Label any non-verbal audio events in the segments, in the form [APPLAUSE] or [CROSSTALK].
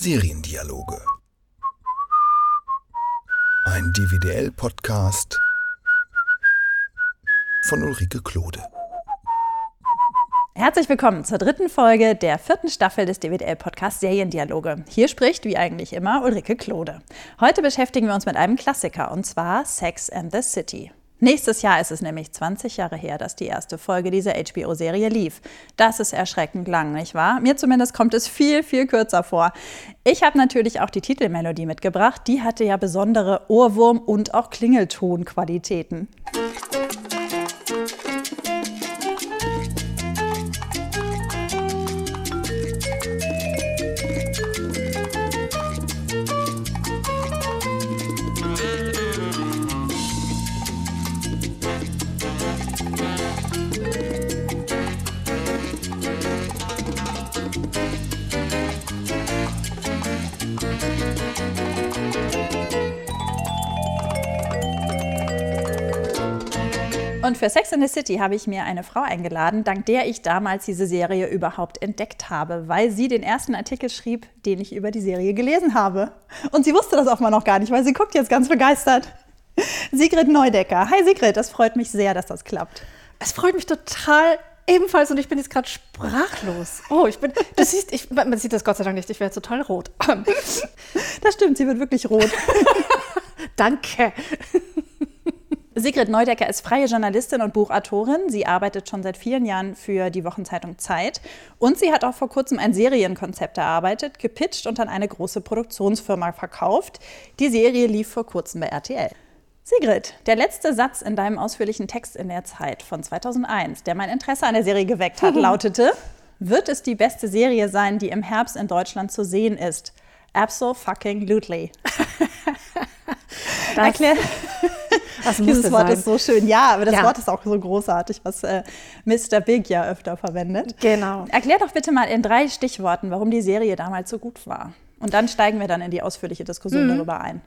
Seriendialoge. Ein DVDL-Podcast von Ulrike Klode. Herzlich willkommen zur dritten Folge der vierten Staffel des DWDL-Podcasts Seriendialoge. Hier spricht, wie eigentlich immer, Ulrike Klode. Heute beschäftigen wir uns mit einem Klassiker, und zwar Sex and the City. Nächstes Jahr ist es nämlich 20 Jahre her, dass die erste Folge dieser HBO-Serie lief. Das ist erschreckend lang, nicht wahr? Mir zumindest kommt es viel, viel kürzer vor. Ich habe natürlich auch die Titelmelodie mitgebracht. Die hatte ja besondere Ohrwurm- und auch Klingeltonqualitäten. Für Sex in the City habe ich mir eine Frau eingeladen, dank der ich damals diese Serie überhaupt entdeckt habe, weil sie den ersten Artikel schrieb, den ich über die Serie gelesen habe. Und sie wusste das auch mal noch gar nicht, weil sie guckt jetzt ganz begeistert. Sigrid Neudecker. Hi Sigrid, das freut mich sehr, dass das klappt. Es freut mich total ebenfalls und ich bin jetzt gerade sprachlos. Oh, ich bin, du siehst, ich, man sieht das Gott sei Dank nicht, ich wäre total rot. Das stimmt, sie wird wirklich rot. [LAUGHS] Danke. Sigrid Neudecker ist freie Journalistin und Buchautorin. Sie arbeitet schon seit vielen Jahren für die Wochenzeitung Zeit. Und sie hat auch vor kurzem ein Serienkonzept erarbeitet, gepitcht und an eine große Produktionsfirma verkauft. Die Serie lief vor kurzem bei RTL. Sigrid, der letzte Satz in deinem ausführlichen Text in der Zeit von 2001, der mein Interesse an der Serie geweckt hat, [LAUGHS] lautete: Wird es die beste Serie sein, die im Herbst in Deutschland zu sehen ist? Absolutely. [LAUGHS] Erklär, Das [LAUGHS] Dieses Wort sein. ist so schön. Ja, aber das Ja. Wort ist auch so großartig, was äh, Mr. Big ja öfter verwendet. Genau. Erklär doch bitte mal in drei Stichworten, warum die Serie damals so gut war. Und dann steigen wir dann in die ausführliche Diskussion Mhm. darüber ein.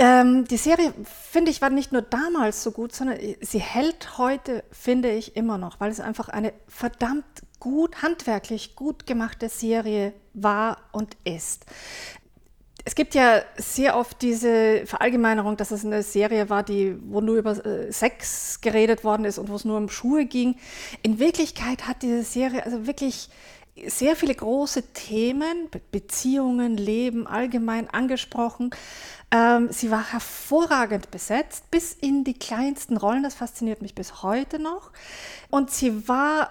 Ähm, die Serie, finde ich, war nicht nur damals so gut, sondern sie hält heute, finde ich, immer noch, weil es einfach eine verdammt gut, handwerklich gut gemachte Serie war und ist. Es gibt ja sehr oft diese Verallgemeinerung, dass es eine Serie war, die, wo nur über äh, Sex geredet worden ist und wo es nur um Schuhe ging. In Wirklichkeit hat diese Serie also wirklich sehr viele große Themen, Be Beziehungen, Leben allgemein angesprochen. Ähm, sie war hervorragend besetzt, bis in die kleinsten Rollen. Das fasziniert mich bis heute noch. Und sie war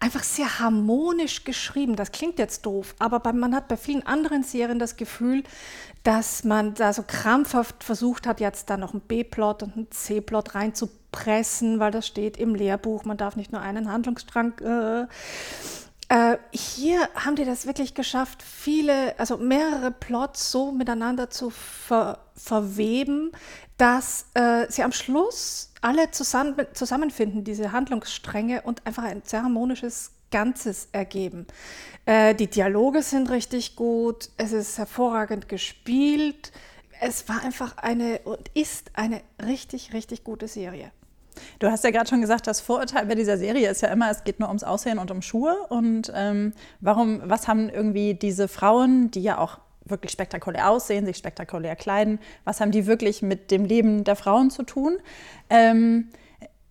einfach sehr harmonisch geschrieben. Das klingt jetzt doof, aber bei, man hat bei vielen anderen Serien das Gefühl, dass man da so krampfhaft versucht hat, jetzt da noch einen B-Plot und einen C-Plot reinzupressen, weil das steht im Lehrbuch, man darf nicht nur einen Handlungsstrang. Äh, äh, hier haben die das wirklich geschafft, viele, also mehrere Plots so miteinander zu ver verweben, dass äh, sie am Schluss alle zusammen, zusammenfinden, diese Handlungsstränge, und einfach ein sehr harmonisches Ganzes ergeben. Äh, die Dialoge sind richtig gut, es ist hervorragend gespielt. Es war einfach eine und ist eine richtig, richtig gute Serie. Du hast ja gerade schon gesagt, das Vorurteil bei dieser Serie ist ja immer, es geht nur ums Aussehen und um Schuhe. Und ähm, warum, was haben irgendwie diese Frauen, die ja auch wirklich spektakulär aussehen, sich spektakulär kleiden, was haben die wirklich mit dem Leben der Frauen zu tun? Ähm,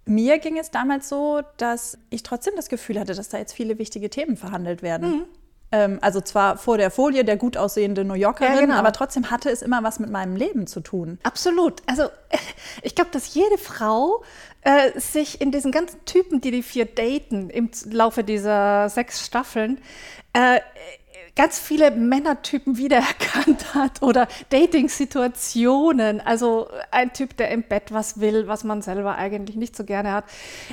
mir ging es damals so, dass ich trotzdem das Gefühl hatte, dass da jetzt viele wichtige Themen verhandelt werden. Ähm, also zwar vor der Folie der gut aussehende New Yorkerin, Ja, genau. aber trotzdem hatte es immer was mit meinem Leben zu tun. Absolut. Also [LAUGHS] ich glaube, dass jede Frau äh, sich in diesen ganzen Typen, die die vier daten im Laufe dieser sechs Staffeln, äh, ganz viele Männertypen wiedererkannt [LAUGHS] hat oder Dating-Situationen. Also ein Typ, der im Bett was will, was man selber eigentlich nicht so gerne hat.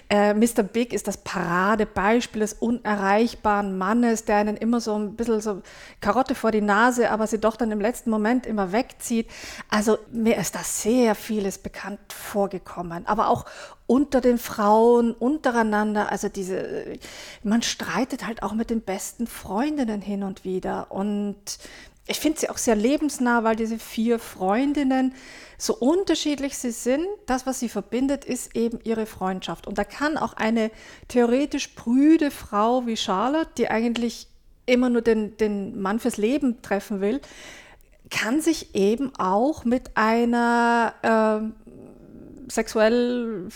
Äh, Mr. Big ist das Paradebeispiel des unerreichbaren Mannes, der einen immer so ein bisschen so Karotte vor die Nase, aber sie doch dann im letzten Moment immer wegzieht. Also mir ist da sehr vieles bekannt vorgekommen. Aber auch unter den Frauen, untereinander, also diese, man streitet halt auch mit den besten Freundinnen hin und wieder. Und ich finde sie auch sehr lebensnah, weil diese vier Freundinnen, so unterschiedlich sie sind, das, was sie verbindet, ist eben ihre Freundschaft. Und da kann auch eine theoretisch prüde Frau wie Charlotte, die eigentlich immer nur den, den Mann fürs Leben treffen will, kann sich eben auch mit einer äh, sexuell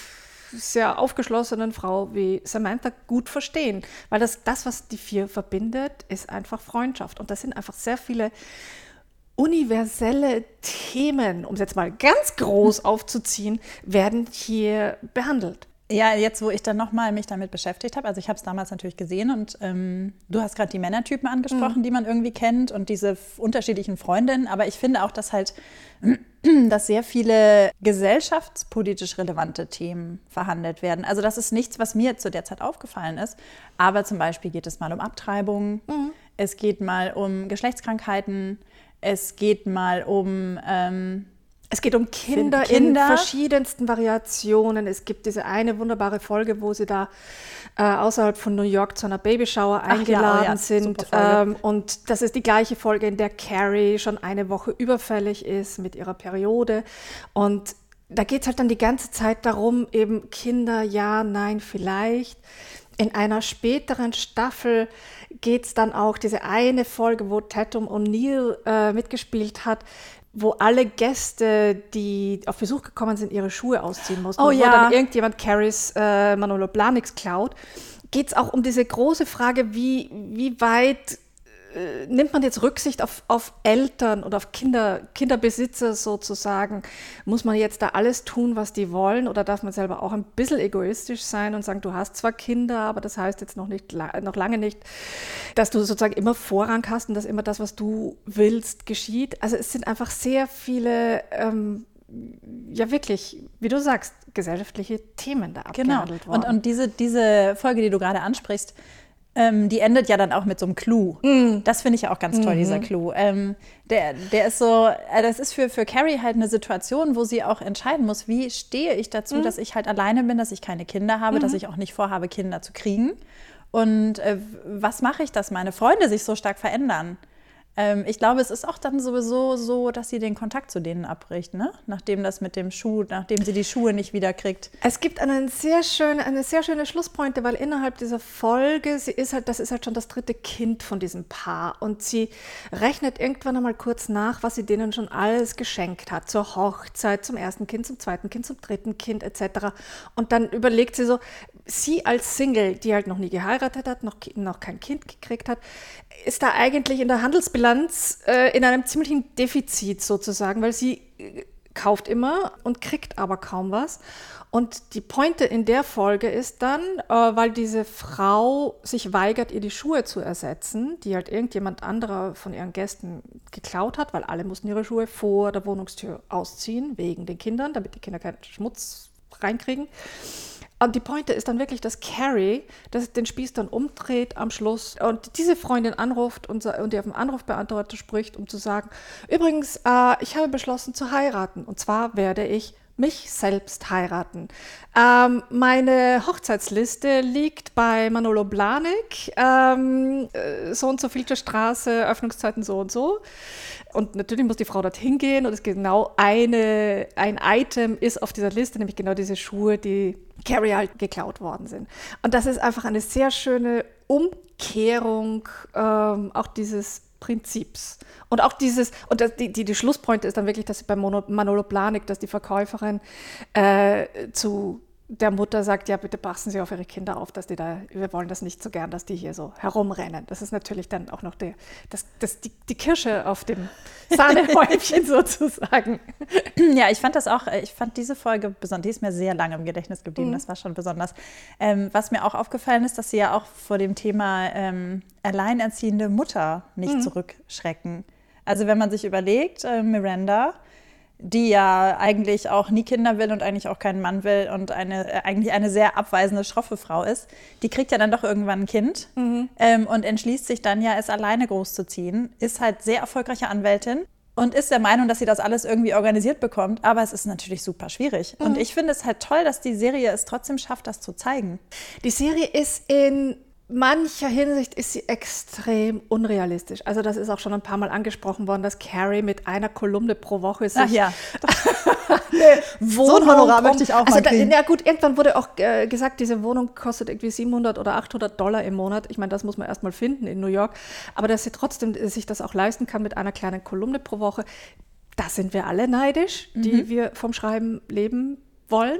sehr aufgeschlossenen Frau wie Samantha gut verstehen. Weil das, das, was die vier verbindet, ist einfach Freundschaft. Und das sind einfach sehr viele universelle Themen, um es jetzt mal ganz groß aufzuziehen, werden hier behandelt. Ja, jetzt, wo ich dann nochmal mich damit beschäftigt habe, also ich habe es damals natürlich gesehen und ähm, du hast gerade die Männertypen angesprochen, mhm. die man irgendwie kennt und diese unterschiedlichen Freundinnen, aber ich finde auch, dass halt, [CLEARS THROAT] dass sehr viele gesellschaftspolitisch relevante Themen verhandelt werden. Also das ist nichts, was mir zu der Zeit aufgefallen ist, aber zum Beispiel geht es mal um Abtreibung, mhm. es geht mal um Geschlechtskrankheiten, es geht mal um... Ähm, es geht um Kinder, Kinder, in verschiedensten Variationen. Es gibt diese eine wunderbare Folge, wo sie da äh, außerhalb von New York zu einer Babyshower eingeladen ja, oh ja, sind. Ähm, und das ist die gleiche Folge, in der Carrie schon eine Woche überfällig ist mit ihrer Periode. Und da geht es halt dann die ganze Zeit darum, eben Kinder, ja, nein, vielleicht. In einer späteren Staffel geht es dann auch diese eine Folge, wo Tatum O'Neill äh, mitgespielt hat, wo alle Gäste, die auf Besuch gekommen sind, ihre Schuhe ausziehen mussten. Oh, und ja. wo dann irgendjemand Carries äh, Manolo Blahniks klaut, geht es auch um diese große Frage, wie, wie weit äh, nimmt man jetzt Rücksicht auf, auf Eltern oder auf Kinder, Kinderbesitzer sozusagen? Muss man jetzt da alles tun, was die wollen? Oder darf man selber auch ein bisschen egoistisch sein und sagen, du hast zwar Kinder, aber das heißt jetzt noch, nicht, noch lange nicht, dass du sozusagen immer Vorrang hast und dass immer das, was du willst, geschieht? Also es sind einfach sehr viele, ähm, ja wirklich, wie du sagst, gesellschaftliche Themen da genau. abgehandelt genau. worden. Und, und diese, diese Folge, die du gerade ansprichst, ähm, die endet ja dann auch mit so einem Clou. Mm. Das finde ich ja auch ganz toll, mhm. dieser Clou. Ähm, der, der ist so, äh, das ist für, für Carrie halt eine Situation, wo sie auch entscheiden muss, wie stehe ich dazu, mm. dass ich halt alleine bin, dass ich keine Kinder habe, mm. dass mhm. ich auch nicht vorhabe, Kinder zu kriegen. Und äh, was mache ich, dass meine Freunde sich so stark verändern? Ähm, ich glaube, es ist auch dann sowieso so, dass sie den Kontakt zu denen abbricht, ne? nachdem das mit dem Schuh, nachdem sie die Schuhe nicht wieder kriegt. Es gibt einen sehr schön, eine sehr schöne Schlusspointe, weil innerhalb dieser Folge, sie ist halt, das ist halt schon das dritte Kind von diesem Paar und sie rechnet irgendwann einmal kurz nach, was sie denen schon alles geschenkt hat, zur Hochzeit, zum ersten Kind, zum zweiten Kind, zum dritten Kind etc. Und dann überlegt sie so, sie als Single, die halt noch nie geheiratet hat, noch, noch kein Kind gekriegt hat, ist da eigentlich in der Handelsbilanz äh, in einem ziemlichen Defizit sozusagen, weil sie äh, kauft immer und kriegt aber kaum was. Und die Pointe in der Folge ist dann, äh, weil diese Frau sich weigert, ihr die Schuhe zu ersetzen, die halt irgendjemand anderer von ihren Gästen geklaut hat, weil alle mussten ihre Schuhe vor der Wohnungstür ausziehen, wegen den Kindern, damit die Kinder keinen Schmutz reinkriegen. Und die Pointe ist dann wirklich, dass Carrie das, den Spieß dann umdreht am Schluss und diese Freundin anruft und, und die auf dem Anrufbeantworter spricht, um zu sagen, übrigens, äh, ich habe beschlossen zu heiraten. Und zwar werde ich mich selbst heiraten. Ähm, meine Hochzeitsliste liegt bei Manolo Blanik, ähm, äh, so und so viel Straße, Öffnungszeiten so und so. Und natürlich muss die Frau dorthin gehen und es genau eine, ein Item ist auf dieser Liste, nämlich genau diese Schuhe, die Carrie halt geklaut worden sind. Und das ist einfach eine sehr schöne Umkehrung ähm, auch dieses Prinzips. Und auch dieses, und das, die, die, die Schlusspointe ist dann wirklich, dass sie bei Manolo Planik, dass die Verkäuferin äh, zu der Mutter sagt, ja, bitte passen Sie auf Ihre Kinder auf, dass die da, wir wollen das nicht so gern, dass die hier so herumrennen. Das ist natürlich dann auch noch der, das, das, die, die Kirsche auf dem [LAUGHS] Sahnehäubchen sozusagen. Ja, ich fand das auch, ich fand diese Folge besonders, die ist mir sehr lange im Gedächtnis geblieben, mhm. das war schon besonders. Ähm, was mir auch aufgefallen ist, dass sie ja auch vor dem Thema ähm, alleinerziehende Mutter nicht mhm. zurückschrecken. Also wenn man sich überlegt, äh, Miranda, die ja eigentlich auch nie Kinder will und eigentlich auch keinen Mann will und eine, äh, eigentlich eine sehr abweisende, schroffe Frau ist, die kriegt ja dann doch irgendwann ein Kind mhm. ähm, und entschließt sich dann ja, es alleine großzuziehen, ist halt sehr erfolgreiche Anwältin und ist der Meinung, dass sie das alles irgendwie organisiert bekommt, aber es ist natürlich super schwierig. Mhm. Und ich finde es halt toll, dass die Serie es trotzdem schafft, das zu zeigen. Die Serie ist in mancher Hinsicht ist sie extrem unrealistisch. Also das ist auch schon ein paar Mal angesprochen worden, dass Carrie mit einer Kolumne pro Woche sich Ach ja. [LAUGHS] Wohnung So ein Honorar um- möchte ich auch mal also da, kriegen. Ja gut, irgendwann wurde auch äh, gesagt, diese Wohnung kostet irgendwie 700 oder 800 Dollar im Monat. Ich meine, das muss man erstmal finden in New York. Aber dass sie trotzdem äh, sich das auch leisten kann mit einer kleinen Kolumne pro Woche, da sind wir alle neidisch, die Mhm. wir vom Schreiben leben wollen.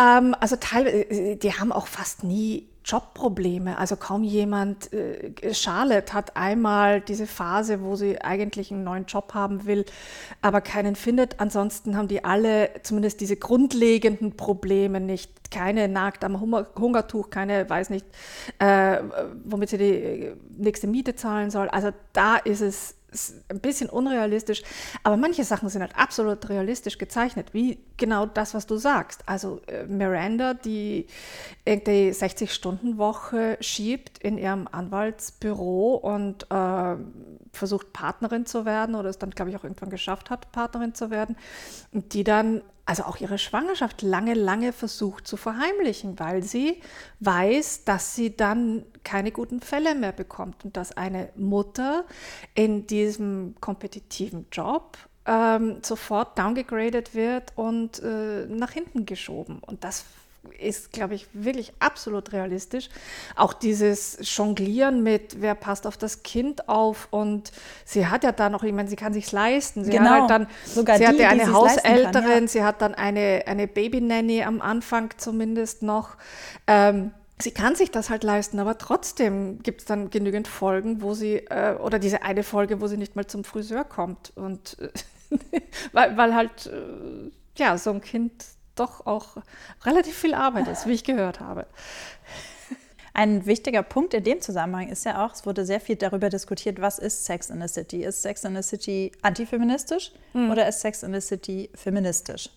Ähm, also teilweise, die haben auch fast nie Jobprobleme. Also kaum jemand. Äh, Charlotte hat einmal diese Phase, wo sie eigentlich einen neuen Job haben will, aber keinen findet. Ansonsten haben die alle zumindest diese grundlegenden Probleme nicht. Keine nagt am Hunger Hungertuch, keine weiß nicht, äh, womit sie die äh, nächste Miete zahlen soll. Also da ist es ist ein bisschen unrealistisch, aber manche Sachen sind halt absolut realistisch gezeichnet, wie genau das, was du sagst. Also äh, Miranda, die irgendwie 60-Stunden-Woche schiebt in ihrem Anwaltsbüro und äh, versucht Partnerin zu werden oder es dann, glaube ich, auch irgendwann geschafft hat, Partnerin zu werden, die dann also auch ihre Schwangerschaft lange, lange versucht zu verheimlichen, weil sie weiß, dass sie dann keine guten Fälle mehr bekommt und dass eine Mutter in diesem kompetitiven Job ähm, sofort downgegradet wird und äh, nach hinten geschoben. Und das ist, glaube ich, wirklich absolut realistisch. Auch dieses Jonglieren mit, wer passt auf das Kind auf und sie hat ja dann noch, ich meine, sie kann sich leisten. Sie Genau. hat halt dann, Sogar sie die, hat ja die eine sich's leisten kann, Haushälterin, ja. sie hat dann eine, eine Babynanny am Anfang zumindest noch. Ähm, sie kann sich das halt leisten, aber trotzdem gibt es dann genügend Folgen, wo sie, äh, oder diese eine Folge, wo sie nicht mal zum Friseur kommt. Und äh, [LAUGHS] weil, weil halt, äh, ja, so ein Kind doch auch relativ viel Arbeit ist, wie ich gehört habe. Ein wichtiger Punkt in dem Zusammenhang ist ja auch, es wurde sehr viel darüber diskutiert, was ist Sex in the City? Ist Sex in the City antifeministisch oder ist Sex in the City feministisch?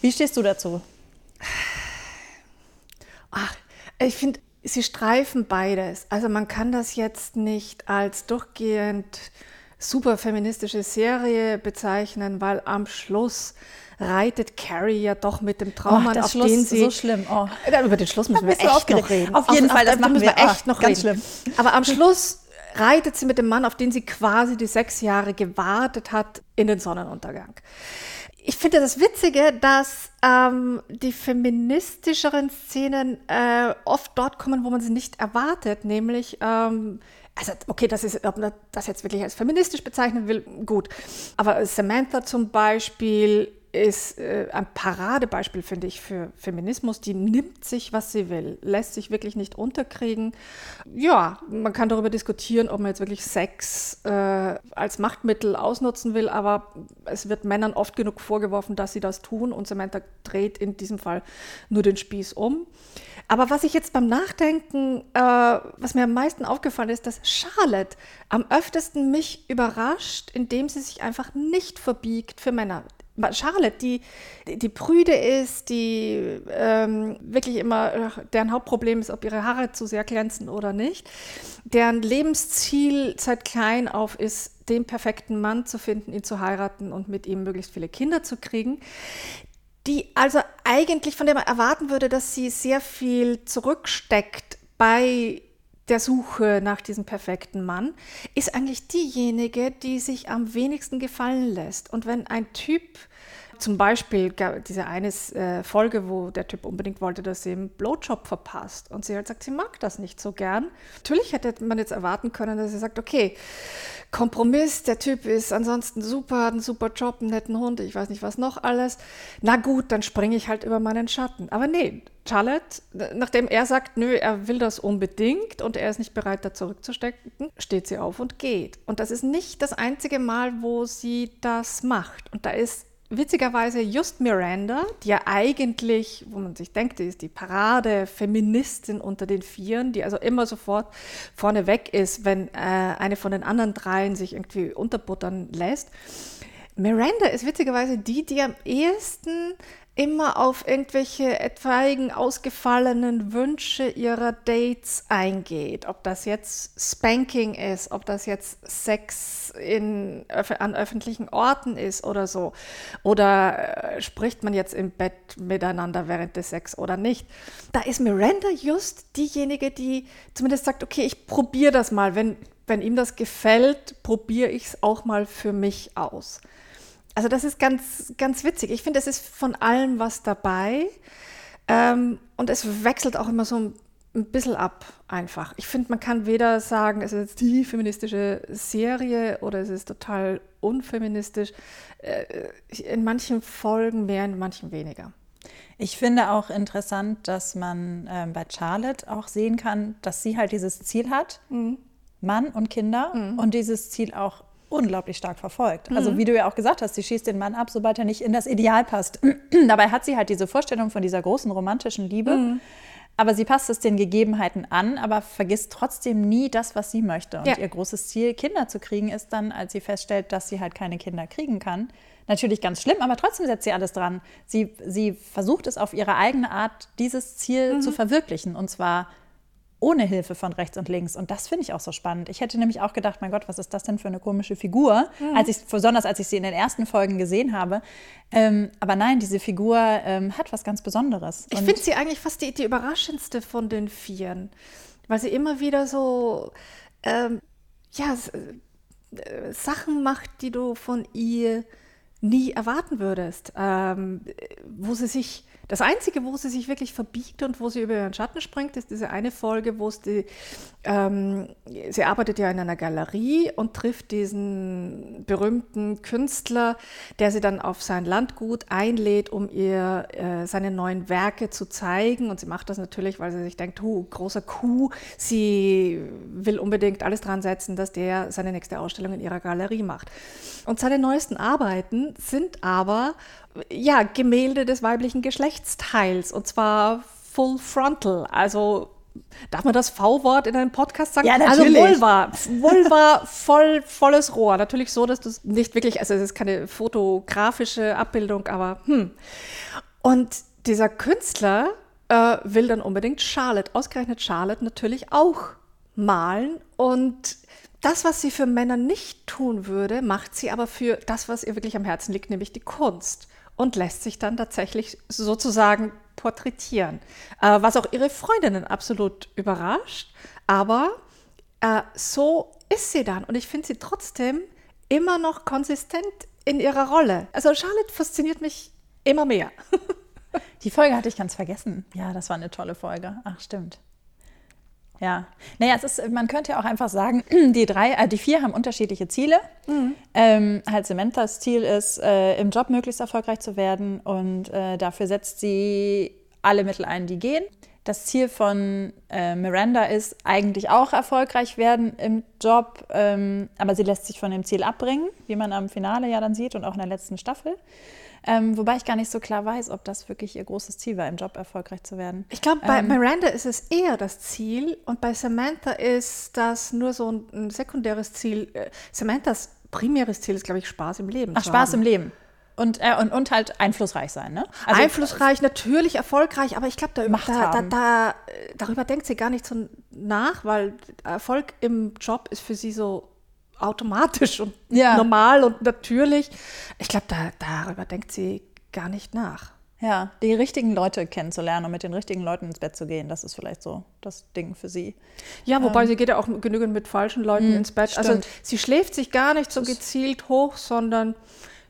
Wie stehst du dazu? Ach, ich finde, sie streifen beides. Also man kann das jetzt nicht als durchgehend super feministische Serie bezeichnen, weil am Schluss reitet Carrie ja doch mit dem Traummann, das auf Schluss, den sie... so schlimm. Oh. Über den Schluss müssen wir echt aufgeregt. noch reden. Auf jeden Fall, das da machen müssen wir. wir echt noch ganz reden. Aber am Schluss reitet sie mit dem Mann, auf den sie quasi die sechs Jahre gewartet hat, in den Sonnenuntergang. Ich finde das Witzige, dass ähm, die feministischeren Szenen äh, oft dort kommen, wo man sie nicht erwartet, nämlich ähm, also okay, das ist, ob man das jetzt wirklich als feministisch bezeichnen will, gut. Aber Samantha zum Beispiel ist äh, ein Paradebeispiel, finde ich, für Feminismus. Die nimmt sich, was sie will, lässt sich wirklich nicht unterkriegen. Ja, man kann darüber diskutieren, ob man jetzt wirklich Sex äh, als Machtmittel ausnutzen will, aber es wird Männern oft genug vorgeworfen, dass sie das tun und Samantha dreht in diesem Fall nur den Spieß um. Aber was ich jetzt beim Nachdenken, äh, was mir am meisten aufgefallen ist, dass Charlotte am öftesten mich überrascht, indem sie sich einfach nicht verbiegt für Männer. Charlotte, die, die prüde ist, die ähm, wirklich immer, deren Hauptproblem ist, ob ihre Haare zu sehr glänzen oder nicht, deren Lebensziel seit klein auf ist, den perfekten Mann zu finden, ihn zu heiraten und mit ihm möglichst viele Kinder zu kriegen, die also eigentlich von der man erwarten würde, dass sie sehr viel zurücksteckt bei der Suche nach diesem perfekten Mann, ist eigentlich diejenige, die sich am wenigsten gefallen lässt. Und wenn ein Typ, zum Beispiel diese eine äh, Folge, wo der Typ unbedingt wollte, dass sie einen Blowjob verpasst und sie halt sagt, sie mag das nicht so gern. Natürlich hätte man jetzt erwarten können, dass sie sagt, okay, Kompromiss, der Typ ist ansonsten super, hat einen super Job, einen netten Hund, ich weiß nicht was noch alles. Na gut, dann springe ich halt über meinen Schatten. Aber nee, Charlotte, nachdem er sagt, nö, er will das unbedingt und er ist nicht bereit, da zurückzustecken, steht sie auf und geht. Und das ist nicht das einzige Mal, wo sie das macht. Und da ist witzigerweise just Miranda, die ja eigentlich, wo man sich denkt, die ist die Parade-Feministin unter den Vieren, die also immer sofort vorne weg ist, wenn äh, eine von den anderen dreien sich irgendwie unterbuttern lässt. Miranda ist witzigerweise die, die am ehesten immer auf irgendwelche etwaigen ausgefallenen Wünsche ihrer Dates eingeht. Ob das jetzt Spanking ist, ob das jetzt Sex in, an öffentlichen Orten ist oder so. Oder äh, spricht man jetzt im Bett miteinander während des Sex oder nicht. Da ist Miranda just diejenige, die zumindest sagt, okay, ich probiere das mal. Wenn, wenn ihm das gefällt, probiere ich es auch mal für mich aus. Also das ist ganz, ganz witzig. Ich finde, es ist von allem was dabei. Ähm, und es wechselt auch immer so ein, ein bisschen ab einfach. Ich finde, man kann weder sagen, es ist jetzt die feministische Serie oder es ist total unfeministisch. Äh, in manchen Folgen mehr, in manchen weniger. Ich finde auch interessant, dass man äh, bei Charlotte auch sehen kann, dass sie halt dieses Ziel hat, mhm. Mann und Kinder, mhm. und dieses Ziel auch unglaublich stark verfolgt. Also mhm. Also wie du ja auch gesagt hast, sie schießt den Mann ab, sobald er nicht in das Ideal passt. [CLEARS THROAT] Dabei hat sie halt diese Vorstellung von dieser großen romantischen Liebe. Mhm. Aber sie passt es den Gegebenheiten an, aber vergisst trotzdem nie das, was sie möchte. Und ja. ihr großes Ziel, Kinder zu kriegen, ist dann, als sie feststellt, dass sie halt keine Kinder kriegen kann. Natürlich ganz schlimm, aber trotzdem setzt sie alles dran. Sie, sie versucht es auf ihre eigene Art, dieses Ziel mhm. zu verwirklichen. Und zwar ohne Hilfe von rechts und links. Und das finde ich auch so spannend. Ich hätte nämlich auch gedacht, mein Gott, was ist das denn für eine komische Figur? Mhm. Als ich, besonders als ich sie in den ersten Folgen gesehen habe. Ähm, aber nein, diese Figur ähm, hat was ganz Besonderes. Ich finde sie eigentlich fast die, die überraschendste von den Vieren, weil sie immer wieder so, ähm, ja, äh, Sachen macht, die du von ihr nie erwarten würdest, ähm, wo sie sich das Einzige, wo sie sich wirklich verbiegt und wo sie über ihren Schatten springt, ist diese eine Folge, wo es die, ähm, sie arbeitet ja in einer Galerie und trifft diesen berühmten Künstler, der sie dann auf sein Landgut einlädt, um ihr äh, seine neuen Werke zu zeigen. Und sie macht das natürlich, weil sie sich denkt, oh, großer Kuh, sie will unbedingt alles dran setzen, dass der seine nächste Ausstellung in ihrer Galerie macht. Und seine neuesten Arbeiten sind aber ja, Gemälde des weiblichen Geschlechtsteils und zwar full frontal, also Darf man das V-Wort in einem Podcast sagen? Ja, natürlich. Also Vulva. Vulva, voll, volles Rohr. Natürlich so, dass du es nicht wirklich, also es ist keine fotografische Abbildung, aber hm. Und dieser Künstler äh, will dann unbedingt Charlotte, ausgerechnet Charlotte natürlich auch malen und das, was sie für Männer nicht tun würde, macht sie aber für das, was ihr wirklich am Herzen liegt, nämlich die Kunst und lässt sich dann tatsächlich sozusagen porträtieren. Äh, was auch ihre Freundinnen absolut überrascht. Aber äh, so ist sie dann. Und ich finde sie trotzdem immer noch konsistent in ihrer Rolle. Also Charlotte fasziniert mich immer mehr. [LAUGHS] Die Folge hatte ich ganz vergessen. Ja, das war eine tolle Folge. Ach, stimmt. Ja, naja, es ist, man könnte ja auch einfach sagen, [CLEARS THROAT] die drei, äh, die vier haben unterschiedliche Ziele. Mhm. Ähm, halt Samanthas Ziel ist, äh, im Job möglichst erfolgreich zu werden und äh, dafür setzt sie alle Mittel ein, die gehen. Das Ziel von äh, Miranda ist eigentlich auch erfolgreich werden im Job, ähm, aber sie lässt sich von dem Ziel abbringen, wie man am Finale ja dann sieht und auch in der letzten Staffel. Ähm, wobei ich gar nicht so klar weiß, ob das wirklich ihr großes Ziel war, im Job erfolgreich zu werden. Ich glaube, bei ähm, Miranda ist es eher das Ziel und bei Samantha ist das nur so ein, ein sekundäres Ziel. Äh, Samanthas primäres Ziel ist, glaube ich, Spaß im Leben. Ach, Spaß haben. im Leben. Und, äh, und, und halt einflussreich sein, ne? Also, einflussreich, natürlich erfolgreich, aber ich glaube, da, da, da, da, darüber denkt sie gar nicht so nach, weil Erfolg im Job ist für sie so automatisch und ja. normal und natürlich. Ich glaube, da, darüber denkt sie gar nicht nach. Ja, die richtigen Leute kennenzulernen und mit den richtigen Leuten ins Bett zu gehen, das ist vielleicht so das Ding für sie. Ja, wobei ähm, sie geht ja auch genügend mit falschen Leuten mh, ins Bett. Also stimmt. Also sie schläft sich gar nicht so gezielt hoch, sondern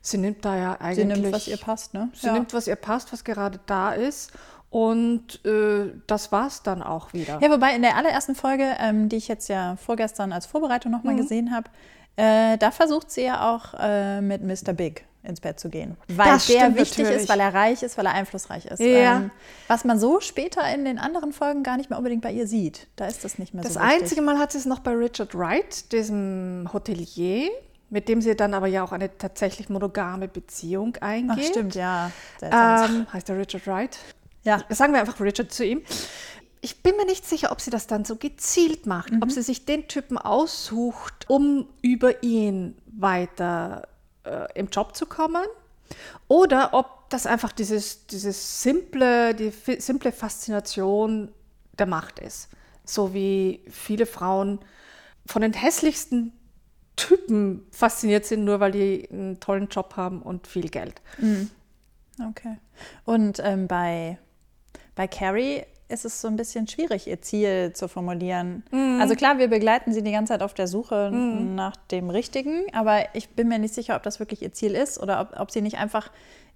sie nimmt da ja eigentlich. Sie nimmt, was ihr passt, ne? Sie ja. nimmt, was ihr passt, was gerade da ist. Und äh, das war es dann auch wieder. Ja, wobei in der allerersten Folge, ähm, die ich jetzt ja vorgestern als Vorbereitung nochmal mhm. gesehen habe, äh, da versucht sie ja auch äh, mit Mr. Big ins Bett zu gehen. Weil das der wichtig natürlich. ist, weil er reich ist, weil er einflussreich ist. Ja. Ähm, was man so später in den anderen Folgen gar nicht mehr unbedingt bei ihr sieht. Da ist das nicht mehr das so Das einzige Mal hat sie es noch bei Richard Wright, diesem Hotelier mit dem sie dann aber ja auch eine tatsächlich monogame Beziehung eingeht. Ach, stimmt, ja. Ähm, heißt der Richard Wright? Ja. Sagen wir einfach Richard zu ihm. Ich bin mir nicht sicher, ob sie das dann so gezielt macht, mhm. ob sie sich den Typen aussucht, um über ihn weiter äh, im Job zu kommen, oder ob das einfach dieses, dieses simple, die simple Faszination der Macht ist. So wie viele Frauen von den hässlichsten Typen fasziniert sind, nur weil die einen tollen Job haben und viel Geld. Mhm. Okay. Und ähm, bei, bei Carrie ist es so ein bisschen schwierig, ihr Ziel zu formulieren. Mhm. Also klar, wir begleiten sie die ganze Zeit auf der Suche mhm. nach dem Richtigen, aber ich bin mir nicht sicher, ob das wirklich ihr Ziel ist oder ob, ob sie nicht einfach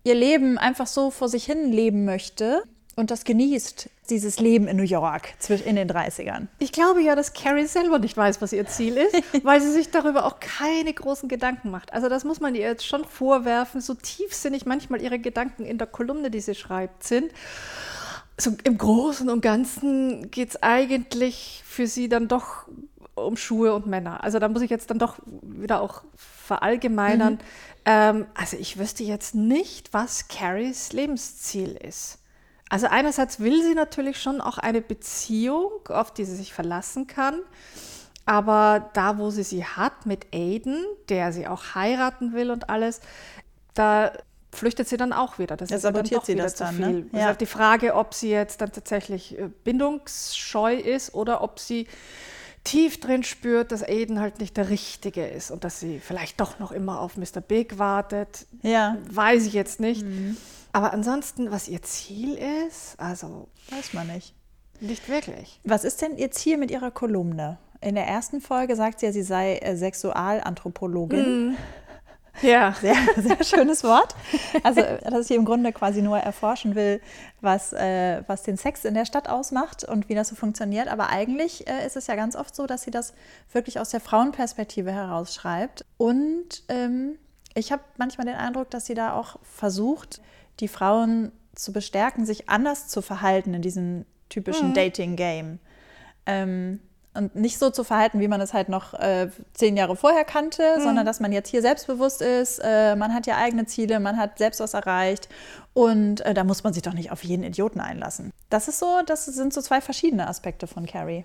ihr Leben einfach so vor sich hin leben möchte und das genießt, dieses Leben in New York in den 30ern. Ich glaube ja, dass Carrie selber nicht weiß, was ihr Ziel ist, [LAUGHS] weil sie sich darüber auch keine großen Gedanken macht. Also das muss man ihr jetzt schon vorwerfen, so tiefsinnig manchmal ihre Gedanken in der Kolumne, die sie schreibt, sind. So im Großen und Ganzen geht es eigentlich für sie dann doch um Schuhe und Männer. Also da muss ich jetzt dann doch wieder auch verallgemeinern. Mhm. Ähm, also ich wüsste jetzt nicht, was Carries Lebensziel ist. Also einerseits will sie natürlich schon auch eine Beziehung, auf die sie sich verlassen kann. Aber da, wo sie sie hat mit Aiden, der sie auch heiraten will und alles, da flüchtet sie dann auch wieder. Das ja, ist sabotiert sie das dann. Ne? Ja. ist halt die Frage, ob sie jetzt dann tatsächlich äh, bindungsscheu ist oder ob sie tief drin spürt, dass Aiden halt nicht der Richtige ist und dass sie vielleicht doch noch immer auf Mr. Big wartet. Ja. Weiß ich jetzt nicht. Mhm. Aber ansonsten, was ihr Ziel ist, also. Weiß man nicht. Nicht wirklich. Was ist denn ihr Ziel mit ihrer Kolumne? In der ersten Folge sagt sie ja, sie sei äh, Sexualanthropologin. Mm. Ja. [LAUGHS] Sehr, sehr schönes Wort. Also, dass sie im Grunde quasi nur erforschen will, was, äh, was den Sex in der Stadt ausmacht und wie das so funktioniert. Aber eigentlich äh, ist es ja ganz oft so, dass sie das wirklich aus der Frauenperspektive herausschreibt. Und ähm, ich habe manchmal den Eindruck, dass sie da auch versucht, die Frauen zu bestärken, sich anders zu verhalten in diesem typischen mhm. Dating-Game. Ähm, und nicht so zu verhalten, wie man es halt noch äh, zehn Jahre vorher kannte, mhm. sondern dass man jetzt hier selbstbewusst ist, äh, man hat ja eigene Ziele, man hat selbst was erreicht und äh, da muss man sich doch nicht auf jeden Idioten einlassen. Das ist so, das sind so zwei verschiedene Aspekte von Carrie.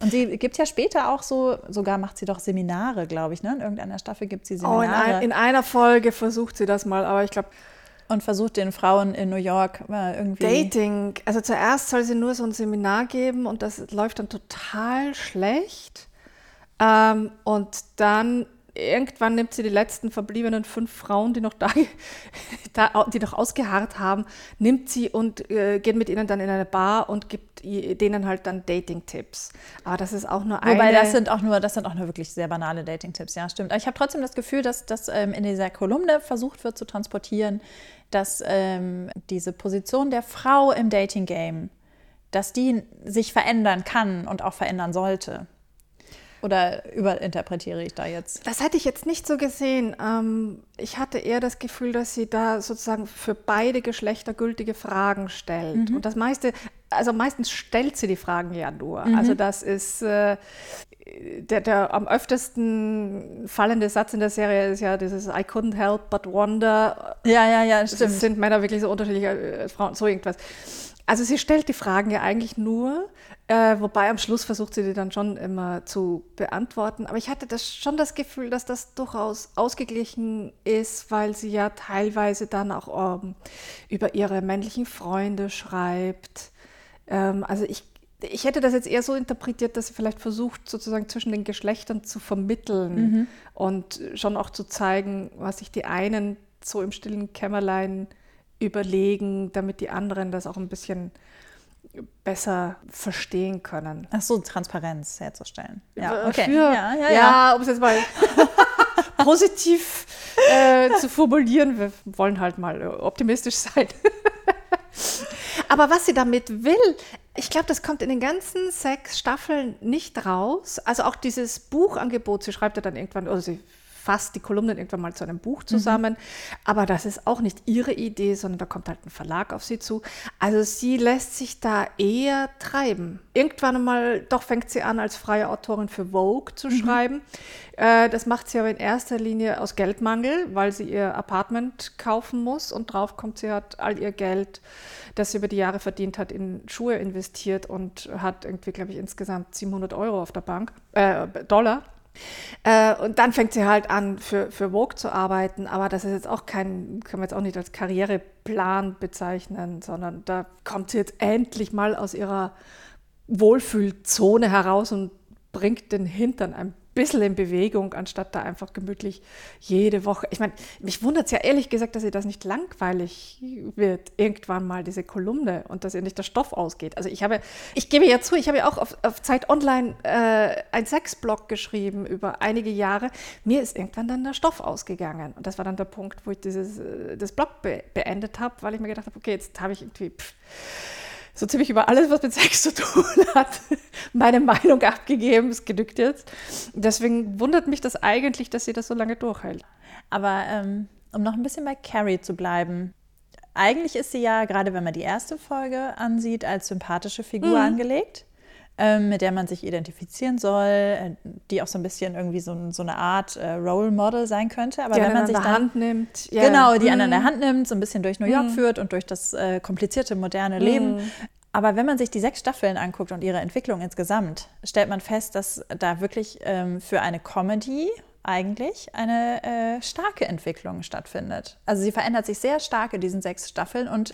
Und sie gibt ja später auch so, sogar macht sie doch Seminare, glaube ich, ne? In irgendeiner Staffel gibt sie Seminare. Oh, in, ein, in einer Folge versucht sie das mal, aber ich glaube, und versucht den Frauen in New York irgendwie. Dating. Also zuerst soll sie nur so ein Seminar geben und das läuft dann total schlecht. Ähm, und dann irgendwann nimmt sie die letzten verbliebenen fünf Frauen, die noch da, [LAUGHS] da die noch ausgeharrt haben, nimmt sie und äh, geht mit ihnen dann in eine Bar und gibt denen halt dann Dating-Tipps. Aber das ist auch nur eine. Wobei das sind auch nur, das sind auch nur wirklich sehr banale Dating-Tipps, ja, stimmt. Aber ich habe trotzdem das Gefühl, dass das ähm, in dieser Kolumne versucht wird zu transportieren, dass ähm, diese Position der Frau im Dating-Game, dass die sich verändern kann und auch verändern sollte. Oder überinterpretiere ich da jetzt? Das hätte ich jetzt nicht so gesehen. Ähm, ich hatte eher das Gefühl, dass sie da sozusagen für beide Geschlechter gültige Fragen stellt. Mhm. Und das meiste, also meistens stellt sie die Fragen ja nur. Mhm. Also das ist äh, der, der am öftesten fallende Satz in der Serie ist ja dieses I couldn't help but wonder. Ja, ja, ja, stimmt. Das sind Männer wirklich so unterschiedliche äh, Frauen, so irgendwas. Also sie stellt die Fragen ja eigentlich nur, äh, wobei am Schluss versucht sie die dann schon immer zu beantworten. Aber ich hatte das schon das Gefühl, dass das durchaus ausgeglichen ist, weil sie ja teilweise dann auch um, ähm, über ihre männlichen Freunde schreibt. Ähm, also ich ich hätte das jetzt eher so interpretiert, dass sie vielleicht versucht, sozusagen zwischen den Geschlechtern zu vermitteln mhm. und schon auch zu zeigen, was sich die einen so im stillen Kämmerlein überlegen, damit die anderen das auch ein bisschen besser verstehen können. Ach so, Transparenz herzustellen. Ja, okay. Für, ja, ja, ja. ja um es jetzt mal [LAUGHS] positiv äh, zu formulieren, wir wollen halt mal optimistisch sein. Aber was sie damit will, ich glaube, das kommt in den ganzen sechs Staffeln nicht raus. Also auch dieses Buchangebot, sie schreibt ja dann irgendwann, oder sie fasst die Kolumnen irgendwann mal zu einem Buch zusammen. Mhm. Aber das ist auch nicht ihre Idee, sondern da kommt halt ein Verlag auf sie zu. Also sie lässt sich da eher treiben. Irgendwann mal, doch fängt sie an, als freie Autorin für Vogue zu mhm. schreiben. Äh, das macht sie aber in erster Linie aus Geldmangel, weil sie ihr Apartment kaufen muss und drauf kommt, sie hat all ihr Geld, das sie über die Jahre verdient hat, in Schuhe investiert und hat irgendwie, glaube ich, insgesamt 700 Euro auf der Bank, äh, Dollar Äh, und dann fängt sie halt an, für, für Vogue zu arbeiten. Aber das ist jetzt auch kein, kann man jetzt auch nicht als Karriereplan bezeichnen, sondern da kommt sie jetzt endlich mal aus ihrer Wohlfühlzone heraus und bringt den Hintern ein bisschen in Bewegung, anstatt da einfach gemütlich jede Woche. Ich meine, mich wundert es ja ehrlich gesagt, dass ihr das nicht langweilig wird, irgendwann mal diese Kolumne und dass ihr nicht der Stoff ausgeht. Also ich habe, ich gebe ja zu, ich habe ja auch auf, auf Zeit Online äh, ein Sexblog geschrieben über einige Jahre. Mir ist irgendwann dann der Stoff ausgegangen. Und das war dann der Punkt, wo ich dieses, äh, das Blog be beendet habe, weil ich mir gedacht habe, okay, jetzt habe ich irgendwie. Pff, so ziemlich über alles, was mit Sex zu tun hat, meine Meinung abgegeben. Es genügt jetzt. Deswegen wundert mich das eigentlich, dass sie das so lange durchhält. Aber ähm, um noch ein bisschen bei Carrie zu bleiben. Eigentlich ist sie ja, gerade wenn man die erste Folge ansieht, als sympathische Figur mhm. angelegt, mit der man sich identifizieren soll, äh, die auch so ein bisschen irgendwie so, so eine Art äh, Role Model sein könnte. Aber die wenn man sich dann, Hand nimmt. Ja. Genau, die einen an der Hand nimmt, so ein bisschen durch New York mhm. führt und durch das äh, komplizierte moderne Leben. Mhm. Aber wenn man sich die sechs Staffeln anguckt und ihre Entwicklung insgesamt, stellt man fest, dass da wirklich ähm, für eine Comedy eigentlich eine äh, starke Entwicklung stattfindet. Also sie verändert sich sehr stark in diesen sechs Staffeln und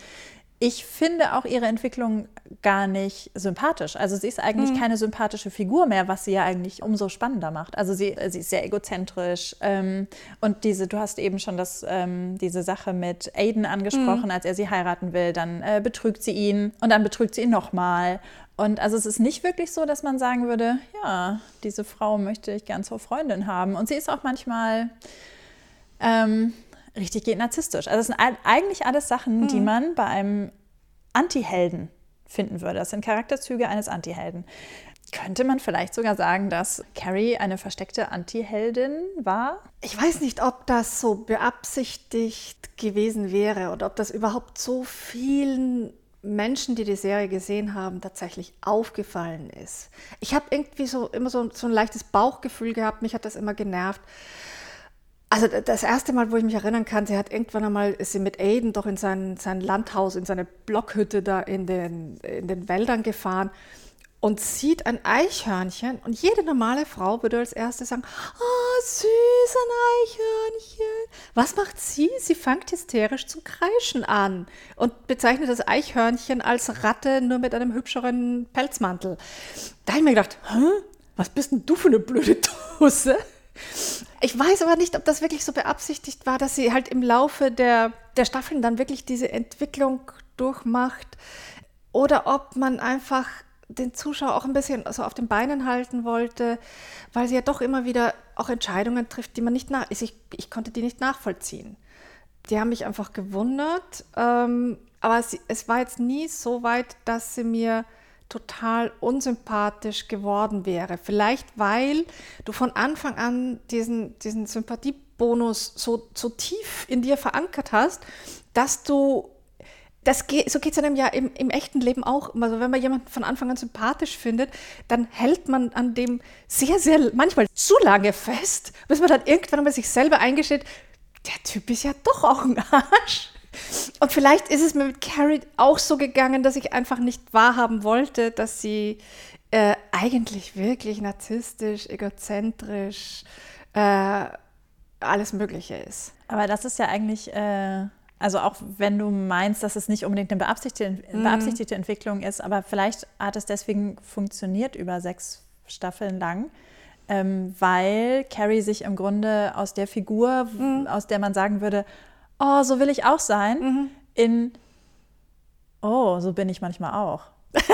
ich finde auch ihre Entwicklung gar nicht sympathisch. Also sie ist eigentlich mhm. keine sympathische Figur mehr, was sie ja eigentlich umso spannender macht. Also sie, sie ist sehr egozentrisch. Ähm, und diese, du hast eben schon das, ähm, diese Sache mit Aiden angesprochen, mhm. als er sie heiraten will, dann äh, betrügt sie ihn und dann betrügt sie ihn nochmal. Und also es ist nicht wirklich so, dass man sagen würde, ja, diese Frau möchte ich gern zur Freundin haben. Und sie ist auch manchmal ähm, richtig geht narzisstisch. Also das sind eigentlich alles Sachen, mhm. die man bei einem Antihelden finden würde. Das sind Charakterzüge eines Antihelden. Könnte man vielleicht sogar sagen, dass Carrie eine versteckte Antiheldin war? Ich weiß nicht, ob das so beabsichtigt gewesen wäre oder ob das überhaupt so vielen Menschen, die die Serie gesehen haben, tatsächlich aufgefallen ist. Ich habe irgendwie so immer so, so ein leichtes Bauchgefühl gehabt, mich hat das immer genervt, also das erste Mal, wo ich mich erinnern kann, sie hat irgendwann einmal, ist sie mit Aiden doch in sein, sein Landhaus, in seine Blockhütte da in den, in den Wäldern gefahren und sieht ein Eichhörnchen und jede normale Frau würde als erstes sagen, oh, süß, ein Eichhörnchen. Was macht sie? Sie fängt hysterisch zum Kreischen an und bezeichnet das Eichhörnchen als Ratte nur mit einem hübscheren Pelzmantel. Da habe ich mir gedacht, Hä? was bist denn du für eine blöde Dose? Ich weiß aber nicht, ob das wirklich so beabsichtigt war, dass sie halt im Laufe der, der Staffeln dann wirklich diese Entwicklung durchmacht oder ob man einfach den Zuschauer auch ein bisschen so auf den Beinen halten wollte, weil sie ja doch immer wieder auch Entscheidungen trifft, die man nicht nach, ich, ich konnte die nicht nachvollziehen. Die haben mich einfach gewundert, ähm, aber sie, es war jetzt nie so weit, dass sie mir total unsympathisch geworden wäre. Vielleicht, weil du von Anfang an diesen, diesen Sympathiebonus so, so tief in dir verankert hast, dass du das geht, so geht es einem ja im, im, echten Leben auch. Also wenn man jemanden von Anfang an sympathisch findet, dann hält man an dem sehr, sehr, manchmal zu lange fest, bis man dann irgendwann mal sich selber eingesteht, der Typ ist ja doch auch ein Arsch. Und vielleicht ist es mir mit Carrie auch so gegangen, dass ich einfach nicht wahrhaben wollte, dass sie äh, eigentlich wirklich narzisstisch, egozentrisch, äh, alles Mögliche ist. Aber das ist ja eigentlich, äh, also auch wenn du meinst, dass es nicht unbedingt eine beabsichtigte, mhm. beabsichtigte Entwicklung ist, aber vielleicht hat es deswegen funktioniert über sechs Staffeln lang. Ähm, weil Carrie sich im Grunde aus der Figur, mhm. aus der man sagen würde, oh, so will ich auch sein, mhm. in, oh, so bin ich manchmal auch,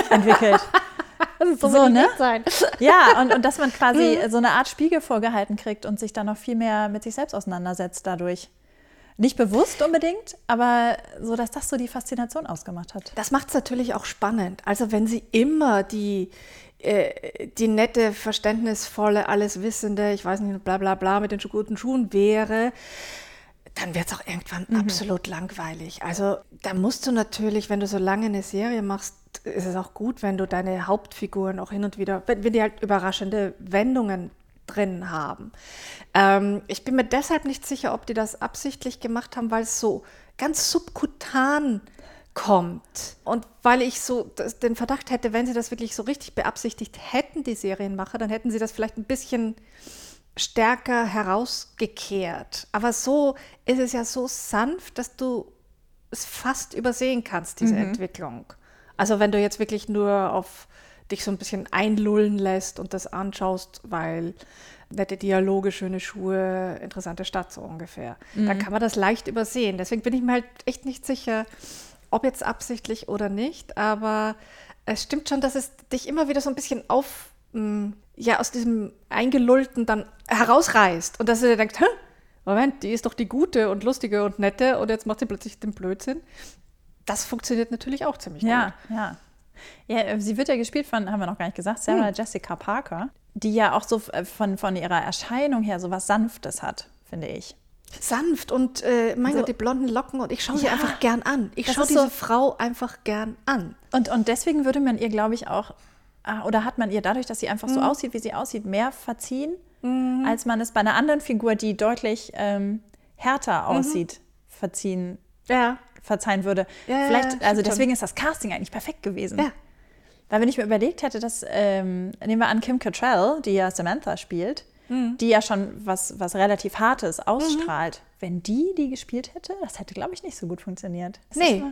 entwickelt. [LAUGHS] so, so ne? sein. [LAUGHS] Ja, und, und dass man quasi mhm. so eine Art Spiegel vorgehalten kriegt und sich dann noch viel mehr mit sich selbst auseinandersetzt dadurch. Nicht bewusst unbedingt, aber so, dass das so die Faszination ausgemacht hat. Das macht es natürlich auch spannend. Also wenn sie immer die, äh, die nette, verständnisvolle, alleswissende, ich weiß nicht, bla bla bla mit den guten Schuhen wäre, dann wird es auch irgendwann mhm. absolut langweilig. Also da musst du natürlich, wenn du so lange eine Serie machst, ist es auch gut, wenn du deine Hauptfiguren auch hin und wieder, wenn, wenn die halt überraschende Wendungen drin haben. Ähm, ich bin mir deshalb nicht sicher, ob die das absichtlich gemacht haben, weil es so ganz subkutan kommt. Und weil ich so den Verdacht hätte, wenn sie das wirklich so richtig beabsichtigt hätten, die Serienmacher, dann hätten sie das vielleicht ein bisschen stärker herausgekehrt. Aber so ist es ja so sanft, dass du es fast übersehen kannst, diese Mhm. Entwicklung. Also wenn du jetzt wirklich nur auf dich so ein bisschen einlullen lässt und das anschaust, weil nette Dialoge, schöne Schuhe, interessante Stadt so ungefähr, Mhm. dann kann man das leicht übersehen. Deswegen bin ich mir halt echt nicht sicher, ob jetzt absichtlich oder nicht, aber es stimmt schon, dass es dich immer wieder so ein bisschen auf, mh, ja, aus diesem Eingelullten dann herausreißt und dass du dir denkst, Hä? Moment, die ist doch die gute und lustige und nette und jetzt macht sie plötzlich den Blödsinn. Das funktioniert natürlich auch ziemlich Ja, gut. ja. Ja, äh, sie wird ja gespielt von, haben wir noch gar nicht gesagt, Sarah Hm. Jessica Parker, die ja auch so äh, von, von ihrer Erscheinung her so was Sanftes hat, finde ich. Sanft und äh, mein So- Gott, die blonden Locken und ich schaue sie Ja. einfach gern an. Ich schaue diese so- Frau einfach gern an. Und, und deswegen würde man ihr, glaube ich, auch, oder hat man ihr dadurch, dass sie einfach Mhm. so aussieht, wie sie aussieht, mehr verziehen, als man es bei einer anderen Figur, die deutlich ähm, Mhm. härter aussieht, verziehen, Ja. verzeihen würde. Ja, ja, Vielleicht, stimmt also schon. deswegen ist das Casting eigentlich perfekt gewesen. Ja. Weil wenn ich mir überlegt hätte, dass, ähm, nehmen wir an, Kim Cattrall, die ja Samantha spielt, Mhm. die ja schon was, was relativ Hartes ausstrahlt, wenn die die gespielt hätte, das hätte, glaube ich, nicht so gut funktioniert. Das Nee.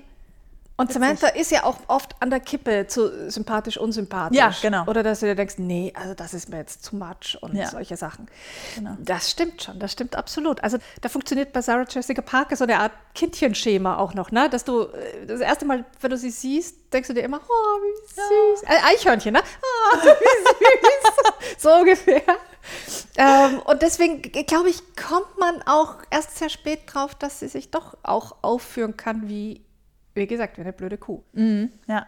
Und Samantha ist ja auch oft an der Kippe zu sympathisch, unsympathisch. Ja, genau. Oder dass du dir denkst, nee, also das ist mir jetzt too much und Ja. solche Sachen. Genau. Das stimmt schon, das stimmt absolut. Also da funktioniert bei Sarah Jessica Parker so eine Art Kindchenschema auch noch, ne? Dass du äh, das erste Mal, wenn du sie siehst, denkst du dir immer, oh, wie süß. Äh, Eichhörnchen, ne? Oh, [LAUGHS] wie süß. so ungefähr. Ähm, und deswegen, glaube ich, kommt man auch erst sehr spät drauf, dass sie sich doch auch aufführen kann wie, wie gesagt, wie eine blöde Kuh. Ja,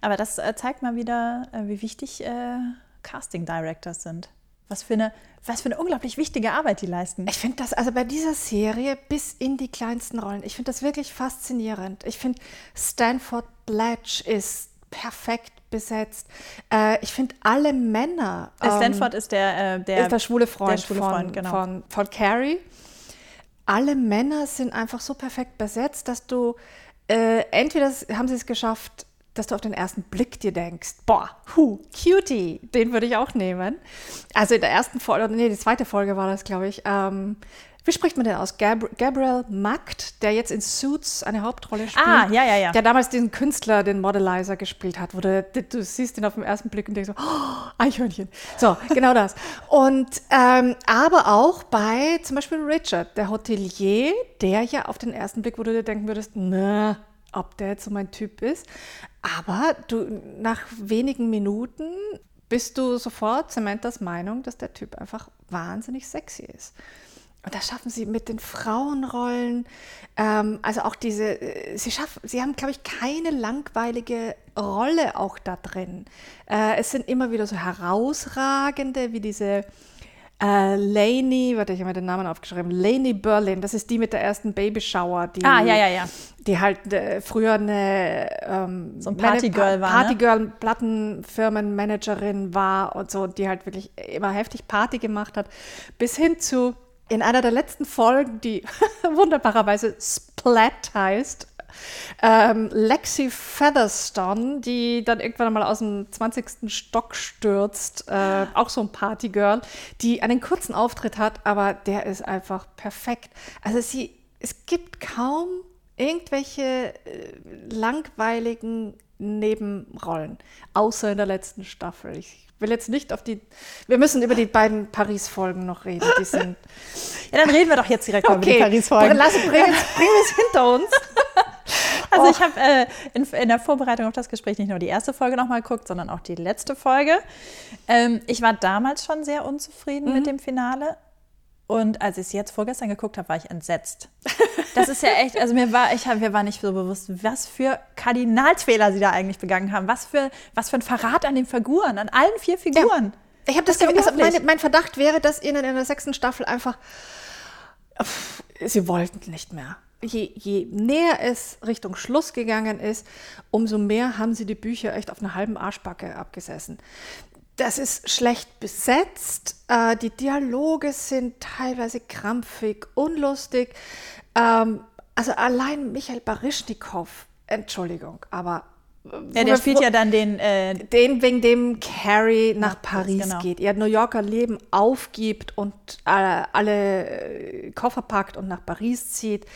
aber das äh, zeigt mal wieder, äh, wie wichtig äh, Casting Directors sind. Was für, eine, was für eine unglaublich wichtige Arbeit die leisten. Ich finde das also bei dieser Serie bis in die kleinsten Rollen, ich finde das wirklich faszinierend. Ich finde, Stanford Blatch ist perfekt besetzt. Äh, ich finde alle Männer. Äh, ähm, Stanford ist der, äh, der, ist der schwule Freund, der schwule von, Freund, genau. von, von Carrie. Alle Männer sind einfach so perfekt besetzt, dass du äh, entweder haben sie es geschafft, dass du auf den ersten Blick dir denkst, boah, hu, Cutie, den würde ich auch nehmen. Also in der ersten Folge, nee, die zweite Folge war das, glaube ich. Ähm, wie spricht man denn aus? Gabri Gabriel Makt, der jetzt in Suits eine Hauptrolle spielt. Ah, ja, ja, ja. Der damals diesen Künstler, den Modelizer gespielt hat, wo du, du siehst ihn auf den ersten Blick und denkst so, oh, Eichhörnchen. So, [LAUGHS] genau das. Und ähm, aber auch bei zum Beispiel Richard, der Hotelier, der ja auf den ersten Blick, wo du dir denken würdest, na, ob der jetzt so mein Typ ist. Aber du, nach wenigen Minuten bist du sofort Samanthas Meinung, dass der Typ einfach wahnsinnig sexy ist. Und das schaffen sie mit den Frauenrollen. Ähm, also auch diese, äh, sie schaffen, sie haben, glaube ich, keine langweilige Rolle auch da drin. Äh, es sind immer wieder so herausragende, wie diese äh, Lainey, warte, ich habe mir den Namen aufgeschrieben, Lainey Berlin, das ist die mit der ersten Babyshower, die, Ah, ja, ja, ja. die halt äh, früher eine ähm, So ein Partygirl war, ne? Partygirl, Plattenfirmenmanagerin war und so, die halt wirklich immer heftig Party gemacht hat, bis hin zu in einer der letzten Folgen, die [LAUGHS] wunderbarerweise Splat heißt, ähm, Lexi Featherstone, die dann irgendwann mal aus dem 20. Stock stürzt, äh, auch so ein Partygirl, die einen kurzen Auftritt hat, aber der ist einfach perfekt. Also sie, es gibt kaum irgendwelche äh, langweiligen Nebenrollen, außer in der letzten Staffel. Ich will jetzt nicht auf die, wir müssen über die beiden Paris-Folgen noch reden, die sind [LAUGHS] Ja, dann reden wir doch jetzt direkt mal über die Paris-Folgen. Lass, bring, es, bring es hinter uns. [LAUGHS] Also Och. ich habe äh, in, in der Vorbereitung auf das Gespräch nicht nur die erste Folge nochmal geguckt, sondern auch die letzte Folge. Ähm, ich war damals schon sehr unzufrieden mit dem Finale. Und als ich es jetzt vorgestern geguckt habe, war ich entsetzt. [LAUGHS] Das ist ja echt, also mir war, ich hab, mir war nicht so bewusst, was für Kardinalsfehler sie da eigentlich begangen haben. Was für, was für ein Verrat an den Figuren, an allen vier Figuren. Ich habe das, Das ja also meine, mein Verdacht wäre, dass ihnen in der sechsten Staffel einfach, pff, sie wollten nicht mehr. Je, je näher es Richtung Schluss gegangen ist, umso mehr haben sie die Bücher echt auf einer halben Arschbacke abgesessen. Das ist schlecht besetzt, äh, die Dialoge sind teilweise krampfig, unlustig. Ähm, also allein Michael Baryschnikow, Entschuldigung, aber Ja, der spielt ja dann den. Äh, den, wegen dem Carrie nach Paris genau. geht. Ihr New Yorker Leben aufgibt und äh, alle äh, Koffer packt und nach Paris zieht.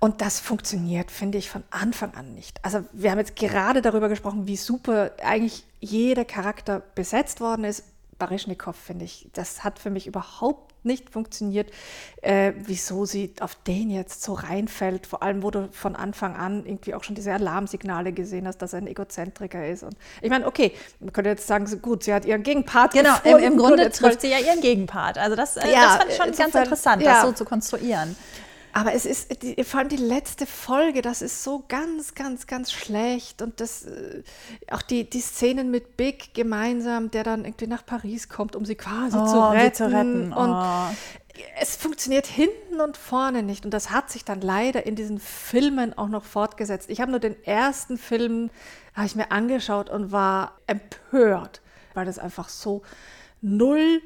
Und das funktioniert, finde ich, von Anfang an nicht. Also wir haben jetzt gerade darüber gesprochen, wie super eigentlich jeder Charakter besetzt worden ist. Baryshnikov, finde ich, das hat für mich überhaupt nicht funktioniert, äh, wieso sie auf den jetzt so reinfällt. Vor allem, wo du von Anfang an irgendwie auch schon diese Alarmsignale gesehen hast, dass er ein Egozentriker ist. Und ich meine, okay, man könnte jetzt sagen, so gut, sie hat ihren Gegenpart genau. Im, im Grunde trifft sie ja ihren Gegenpart. Also das, äh, Ja, das fand ich schon insofern, ganz interessant, ja. das so zu konstruieren. Aber es ist, die, vor allem die letzte Folge, das ist so ganz, ganz, ganz schlecht. Und das, äh, auch die, die Szenen mit Big gemeinsam, der dann irgendwie nach Paris kommt, um sie quasi Oh, zu retten. zu retten. Und Oh. es funktioniert hinten und vorne nicht. Und das hat sich dann leider in diesen Filmen auch noch fortgesetzt. Ich habe nur den ersten Film, habe ich mir angeschaut und war empört, weil das einfach so null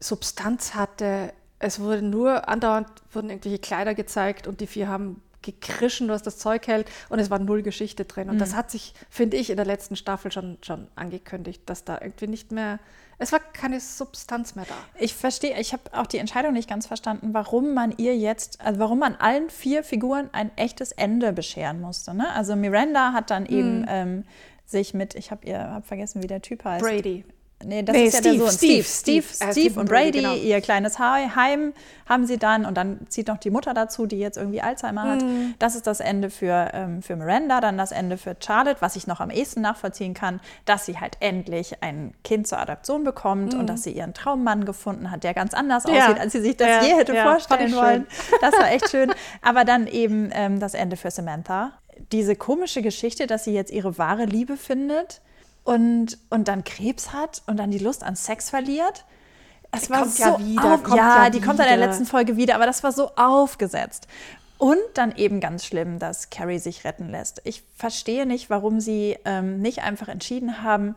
Substanz hatte. Es wurde nur andauernd wurden irgendwelche Kleider gezeigt und die vier haben gekrischen, was das Zeug hält und es war null Geschichte drin. Und das hat sich, finde ich, in der letzten Staffel schon, schon angekündigt, dass da irgendwie nicht mehr, es war keine Substanz mehr da. Ich verstehe, ich habe auch die Entscheidung nicht ganz verstanden, warum man ihr jetzt, also warum man allen vier Figuren ein echtes Ende bescheren musste. Ne? Also Miranda hat dann Hm. eben ähm, sich mit, ich habe ihr hab vergessen, wie der Typ heißt. Brady. Nee, das Nee, ist ja der Steve, Sohn. Steve, Steve, Steve, Steve, äh, Steve Steve und Brady, genau. ihr kleines Heim haben sie dann und dann zieht noch die Mutter dazu, die jetzt irgendwie Alzheimer hat. Mhm. Das ist das Ende für, ähm, für Miranda, dann das Ende für Charlotte, was ich noch am ehesten nachvollziehen kann, dass sie halt endlich ein Kind zur Adoption bekommt und dass sie ihren Traummann gefunden hat, der ganz anders Mhm. Ja. aussieht, als sie sich das Ja, je hätte ja, vorstellen wollen. Das war echt schön. [LAUGHS] Aber dann eben ähm, das Ende für Samantha. Diese komische Geschichte, dass sie jetzt ihre wahre Liebe findet und, und dann Krebs hat und dann die Lust an Sex verliert. Es Die war kommt so ja wieder, auf, kommt ja, ja die kommt dann in der wieder. letzten Folge wieder, aber das war so aufgesetzt. Und dann eben ganz schlimm, dass Carrie sich retten lässt. Ich verstehe nicht, warum sie ähm, nicht einfach entschieden haben,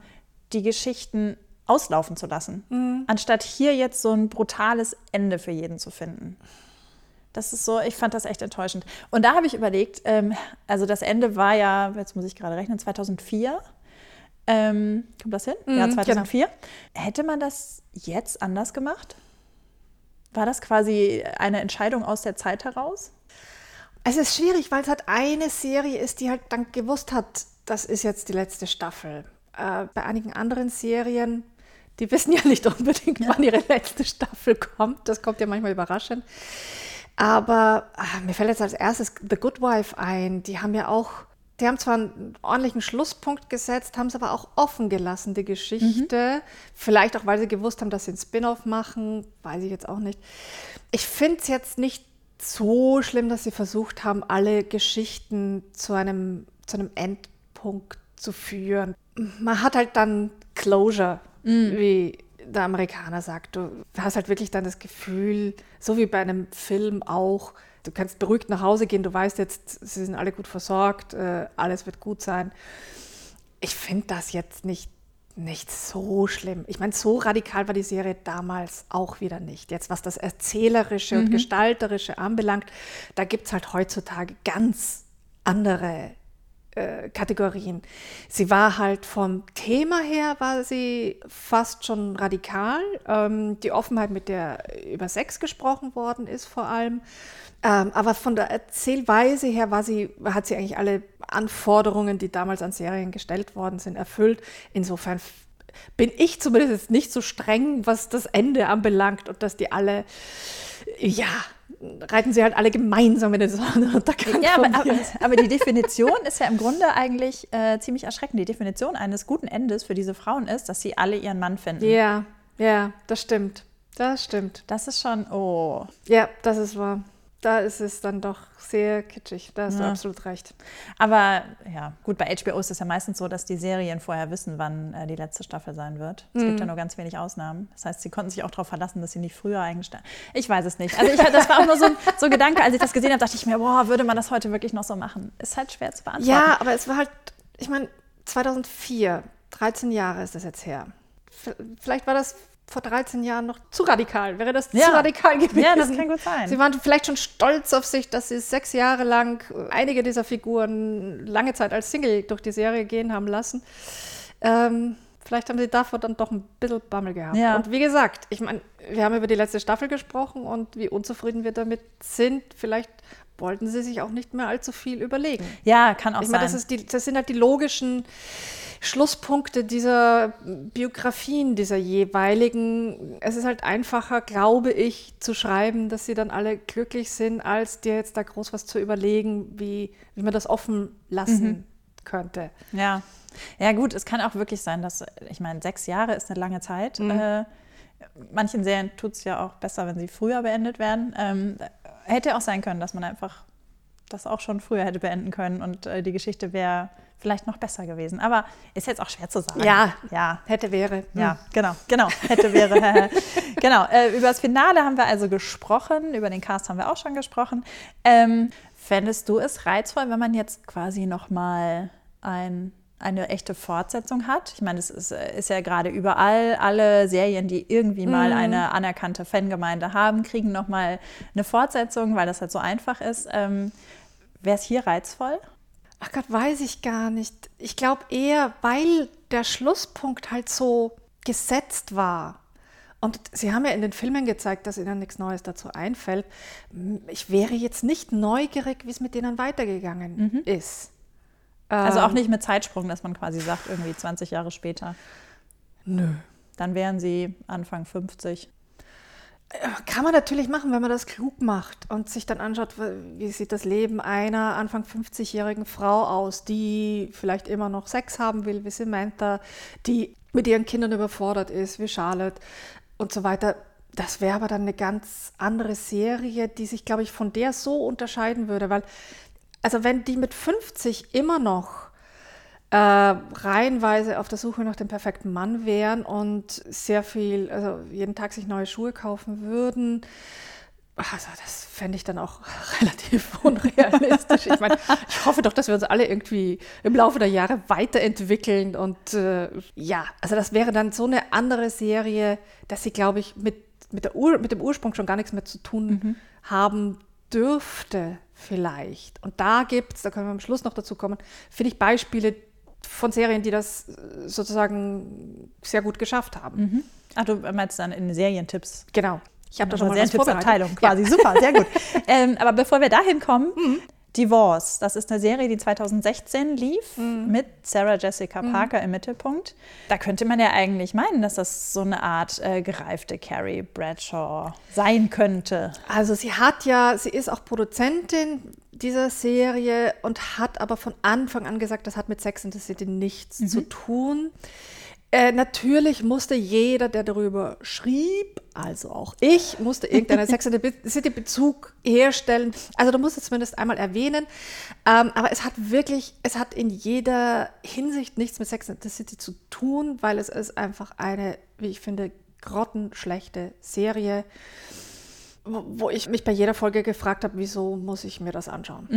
die Geschichten auslaufen zu lassen, Mhm. anstatt hier jetzt so ein brutales Ende für jeden zu finden. Das ist so, ich fand das echt enttäuschend. Und da habe ich überlegt, ähm, also das Ende war ja, jetzt muss ich gerade rechnen, 2004. Ähm, kommt das hin? ja, Mhm, 2004. Hätte man das jetzt anders gemacht? War das quasi eine Entscheidung aus der Zeit heraus? Es ist schwierig, weil es halt eine Serie ist, die halt dann gewusst hat, das ist jetzt die letzte Staffel. Äh, bei einigen anderen Serien, die [LAUGHS] wissen ja nicht unbedingt, wann ihre letzte Staffel kommt. Das kommt ja manchmal überraschend. Aber ah, mir fällt jetzt als erstes The Good Wife ein. Die haben ja auch, die haben zwar einen ordentlichen Schlusspunkt gesetzt, haben es aber auch offen gelassen, die Geschichte. Vielleicht auch, weil sie gewusst haben, dass sie einen Spin-off machen. Weiß ich jetzt auch nicht. Ich finde es jetzt nicht so schlimm, dass sie versucht haben, alle Geschichten zu einem, zu einem Endpunkt zu führen. Man hat halt dann Closure, wie der Amerikaner sagt. Du hast halt wirklich dann das Gefühl, so wie bei einem Film auch, du kannst beruhigt nach Hause gehen, du weißt jetzt, sie sind alle gut versorgt, äh, alles wird gut sein. Ich finde das jetzt nicht, nicht so schlimm. Ich meine, so radikal war die Serie damals auch wieder nicht. Jetzt, was das Erzählerische und Gestalterische anbelangt, da gibt es halt heutzutage ganz andere äh, Kategorien. Sie war halt vom Thema her, war sie fast schon radikal. Ähm, die Offenheit, mit der über Sex gesprochen worden ist vor allem. Ähm, aber von der Erzählweise her war sie, hat sie eigentlich alle Anforderungen, die damals an Serien gestellt worden sind, erfüllt. Insofern bin ich zumindest nicht so streng, was das Ende anbelangt und dass die alle, ja, reiten sie halt alle gemeinsam in den Sonnenuntergang. Ja, aber, aber, aber die Definition ist ja im Grunde eigentlich äh, ziemlich erschreckend. Die Definition eines guten Endes für diese Frauen ist, dass sie alle ihren Mann finden. Ja, ja, das stimmt. Das stimmt. Das ist schon, oh. Ja, das ist wahr. Da ist es dann doch sehr kitschig. Da hast du Ja. absolut recht. Aber ja, gut, bei HBO ist es ja meistens so, dass die Serien vorher wissen, wann äh, die letzte Staffel sein wird. Es gibt ja nur ganz wenig Ausnahmen. Das heißt, sie konnten sich auch darauf verlassen, dass sie nicht früher eingestellt Ich weiß es nicht. Also ich, das war auch nur so ein, so Gedanke, als ich das gesehen habe, dachte ich mir, boah, würde man das heute wirklich noch so machen? Ist halt schwer zu beantworten. Ja, aber es war halt, ich meine, 2004, 13 Jahre ist das jetzt her. Vielleicht war das vor 13 Jahren noch zu radikal? Wäre das Ja. zu radikal gewesen? Ja, das kann gut sein. Sie waren vielleicht schon stolz auf sich, dass sie sechs Jahre lang einige dieser Figuren lange Zeit als Single durch die Serie gehen haben lassen. Ähm, vielleicht haben sie davor dann doch ein bisschen Bammel gehabt. Ja. Und wie gesagt, ich meine, wir haben über die letzte Staffel gesprochen und wie unzufrieden wir damit sind. Vielleicht wollten sie sich auch nicht mehr allzu viel überlegen. Ja, kann auch Ich sein. meine, das, das sind halt die logischen Schlusspunkte dieser Biografien, dieser jeweiligen. Es ist halt einfacher, glaube ich, zu schreiben, dass sie dann alle glücklich sind, als dir jetzt da groß was zu überlegen, wie, wie man das offen lassen könnte. Ja. Ja, gut, es kann auch wirklich sein, dass, ich meine, sechs Jahre ist eine lange Zeit. Äh, manchen Serien tut es ja auch besser, wenn sie früher beendet werden. Ähm, hätte auch sein können, dass man einfach das auch schon früher hätte beenden können und äh, die Geschichte wäre vielleicht noch besser gewesen. Aber ist jetzt auch schwer zu sagen. Ja. Ja. Hätte, wäre. Ja, genau, genau. Hätte, wäre. [LAUGHS] genau. Äh, über das Finale haben wir also gesprochen, über den Cast haben wir auch schon gesprochen. Ähm, fändest du es reizvoll, wenn man jetzt quasi nochmal ein, eine echte Fortsetzung hat? Ich meine, es ist, äh, ist ja gerade überall, alle Serien, die irgendwie mal eine anerkannte Fangemeinde haben, kriegen nochmal eine Fortsetzung, weil das halt so einfach ist. Ähm, Wäre es hier reizvoll? Ach Gott, weiß ich gar nicht. Ich glaube eher, weil der Schlusspunkt halt so gesetzt war. Und Sie haben ja in den Filmen gezeigt, dass Ihnen nichts Neues dazu einfällt. Ich wäre jetzt nicht neugierig, wie es mit denen weitergegangen ist. Also Ähm. auch nicht mit Zeitsprung, dass man quasi sagt, irgendwie 20 Jahre später. Nö. Dann wären sie Anfang 50. Kann man natürlich machen, wenn man das klug macht und sich dann anschaut, wie sieht das Leben einer Anfang 50-jährigen Frau aus, die vielleicht immer noch Sex haben will, wie Samantha, die mit ihren Kindern überfordert ist, wie Charlotte und so weiter. Das wäre aber dann eine ganz andere Serie, die sich, glaube ich, von der so unterscheiden würde, weil, also wenn die mit 50 immer noch äh, reihenweise auf der Suche nach dem perfekten Mann wären und sehr viel, also jeden Tag sich neue Schuhe kaufen würden. Also das fände ich dann auch [LAUGHS] relativ unrealistisch. Ich meine, ich hoffe doch, dass wir uns alle irgendwie im Laufe der Jahre weiterentwickeln. Und äh, ja, also das wäre dann so eine andere Serie, dass sie, glaube ich, mit, mit, der Ur, mit dem Ursprung schon gar nichts mehr zu tun haben dürfte vielleicht. Und da gibt es, da können wir am Schluss noch dazu kommen, finde ich Beispiele von Serien, die das äh, sozusagen sehr gut geschafft haben. Ach, du meinst dann in Serientipps. Genau. Ich habe da schon mal sehr was vorbereitet. Tippsabteilung quasi. Super, sehr gut. [LAUGHS] ähm, aber bevor wir dahin kommen, Mhm. Divorce, das ist eine Serie, die 2016 lief, Mhm. mit Sarah Jessica Parker im Mittelpunkt. Da könnte man ja eigentlich meinen, dass das so eine Art äh, gereifte Carrie Bradshaw sein könnte. Also sie hat ja, sie ist auch Produzentin dieser Serie und hat aber von Anfang an gesagt, das hat mit Sex and the City nichts zu tun. Äh, natürlich musste jeder, der darüber schrieb, also auch ich, musste irgendeinen [LAUGHS] Sex and the City Bezug herstellen. Also du musst es zumindest einmal erwähnen. Ähm, aber es hat wirklich, es hat in jeder Hinsicht nichts mit Sex and the City zu tun, weil es ist einfach eine, wie ich finde, grottenschlechte Serie wo wo ich mich bei jeder Folge gefragt habe, wieso muss ich mir das anschauen?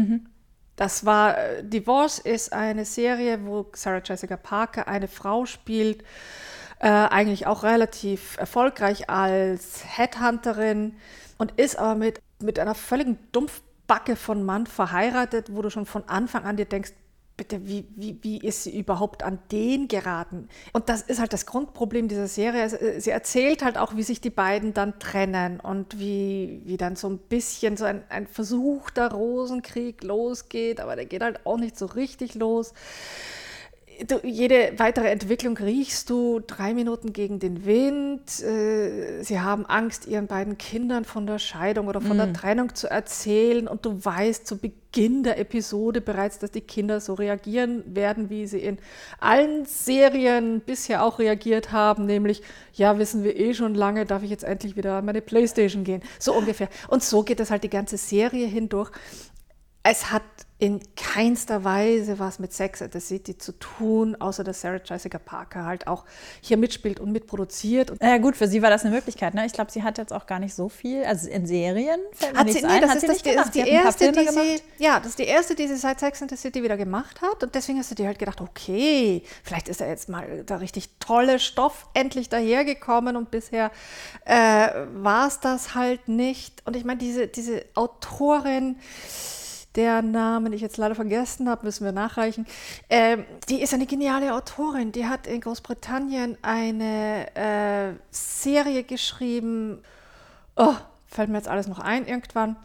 Das war, äh, Divorce ist eine Serie, wo Sarah Jessica Parker eine Frau spielt, äh, eigentlich auch relativ erfolgreich als Headhunterin und ist aber mit, mit einer völligen Dumpfbacke von Mann verheiratet, wo du schon von Anfang an dir denkst, bitte, wie, wie, wie ist sie überhaupt an den geraten? Und das ist halt das Grundproblem dieser Serie. Äh, Sie erzählt halt auch, wie sich die beiden dann trennen und wie, wie dann so ein bisschen so ein, ein versuchter Rosenkrieg losgeht, aber der geht halt auch nicht so richtig los. Du, jede weitere Entwicklung riechst du drei Minuten gegen den Wind. Äh, sie haben Angst, ihren beiden Kindern von der Scheidung oder von der Trennung zu erzählen. Und du weißt zu Beginn der Episode bereits, dass die Kinder so reagieren werden, wie sie in allen Serien bisher auch reagiert haben. Nämlich, ja, wissen wir eh schon lange, darf ich jetzt endlich wieder an meine Playstation gehen. So ungefähr. Und so geht es halt die ganze Serie hindurch es hat in keinster Weise was mit Sex at the City zu tun, außer dass Sarah Jessica Parker halt auch hier mitspielt und mitproduziert. Ja gut, für sie war das eine Möglichkeit. Ne? Ich glaube, sie hat jetzt auch gar nicht so viel, also in Serien fällt mir Hat sie, nichts nee, ein. das hat ist, sie das, nicht gemacht. ist die Sie erste, die sie, ja, das ist die erste, die sie seit Sex and the City wieder gemacht hat. Und deswegen hast du dir halt gedacht, okay, vielleicht ist da jetzt mal der richtig tolle Stoff endlich dahergekommen und bisher äh, war es das halt nicht. Und ich meine, diese, diese Autorin, der Namen ich jetzt leider vergessen habe, müssen wir nachreichen. Ähm, die ist eine geniale Autorin. Die hat in Großbritannien eine äh, Serie geschrieben. Oh, fällt mir jetzt alles noch ein irgendwann.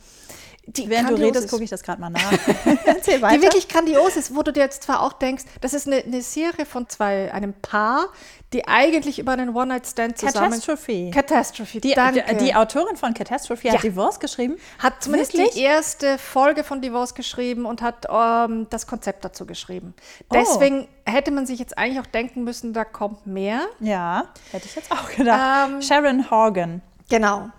Die Während du redest, gucke ich das gerade mal nach. [LAUGHS] Erzähl weiter. Die wirklich grandios ist, wo du dir jetzt zwar auch denkst, das ist eine, eine Serie von zwei, einem Paar, die eigentlich über einen One-Night-Stand zusammen... Catastrophe. Catastrophe, die, danke. die, die Autorin von Catastrophe hat Ja. Divorce geschrieben. hat zumindest Wirklich? die erste Folge von Divorce geschrieben und hat ähm, das Konzept dazu geschrieben. Oh. Deswegen hätte man sich jetzt eigentlich auch denken müssen, da kommt mehr. Ja, hätte ich jetzt auch gedacht. Ähm, Sharon Horgan. Genau.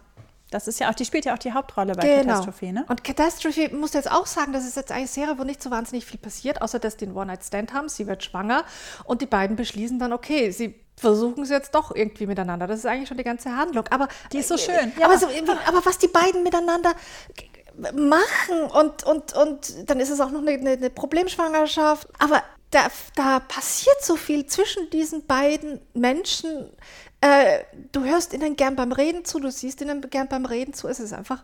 Das ist ja auch, die spielt ja auch die Hauptrolle bei Genau. Catastrophe, ne? Und Catastrophe, muss jetzt auch sagen, das ist jetzt eine Serie, wo nicht so wahnsinnig viel passiert, außer dass die einen One-Night-Stand haben. Sie wird schwanger und die beiden beschließen dann, okay, sie versuchen es jetzt doch irgendwie miteinander. Das ist eigentlich schon die ganze Handlung. Aber Die ist so schön, Ja. Aber, so, aber was die beiden miteinander machen und, und, und dann ist es auch noch eine, eine, eine Problemschwangerschaft. Aber da, da passiert so viel zwischen diesen beiden Menschen. Äh, du hörst ihnen gern beim Reden zu, du siehst ihnen gern beim Reden zu. Es ist einfach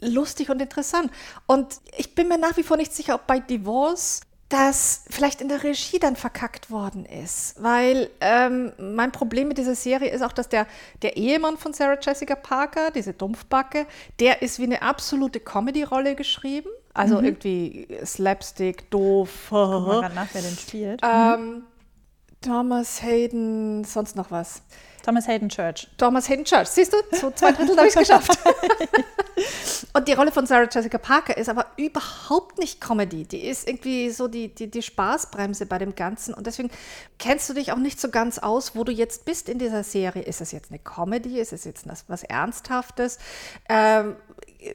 lustig und interessant. Und ich bin mir nach wie vor nicht sicher, ob bei Divorce das vielleicht in der Regie dann verkackt worden ist. Weil ähm, mein Problem mit dieser Serie ist auch, dass der, der Ehemann von Sarah Jessica Parker, diese Dumpfbacke, der ist wie eine absolute Comedy-Rolle geschrieben. Also irgendwie Slapstick, doof. Guck mal nach, wer den spielt. Ähm, Thomas Hayden, sonst noch was. Thomas Hayden Church. Thomas Hayden Church. Siehst du, so zwei Drittel habe ich es geschafft. [LAUGHS] Und die Rolle von Sarah Jessica Parker ist aber überhaupt nicht Comedy. Die ist irgendwie so die, die, die Spaßbremse bei dem Ganzen. Und deswegen kennst du dich auch nicht so ganz aus, wo du jetzt bist in dieser Serie. Ist es jetzt eine Comedy? Ist es jetzt was, Ernsthaftes? Ähm,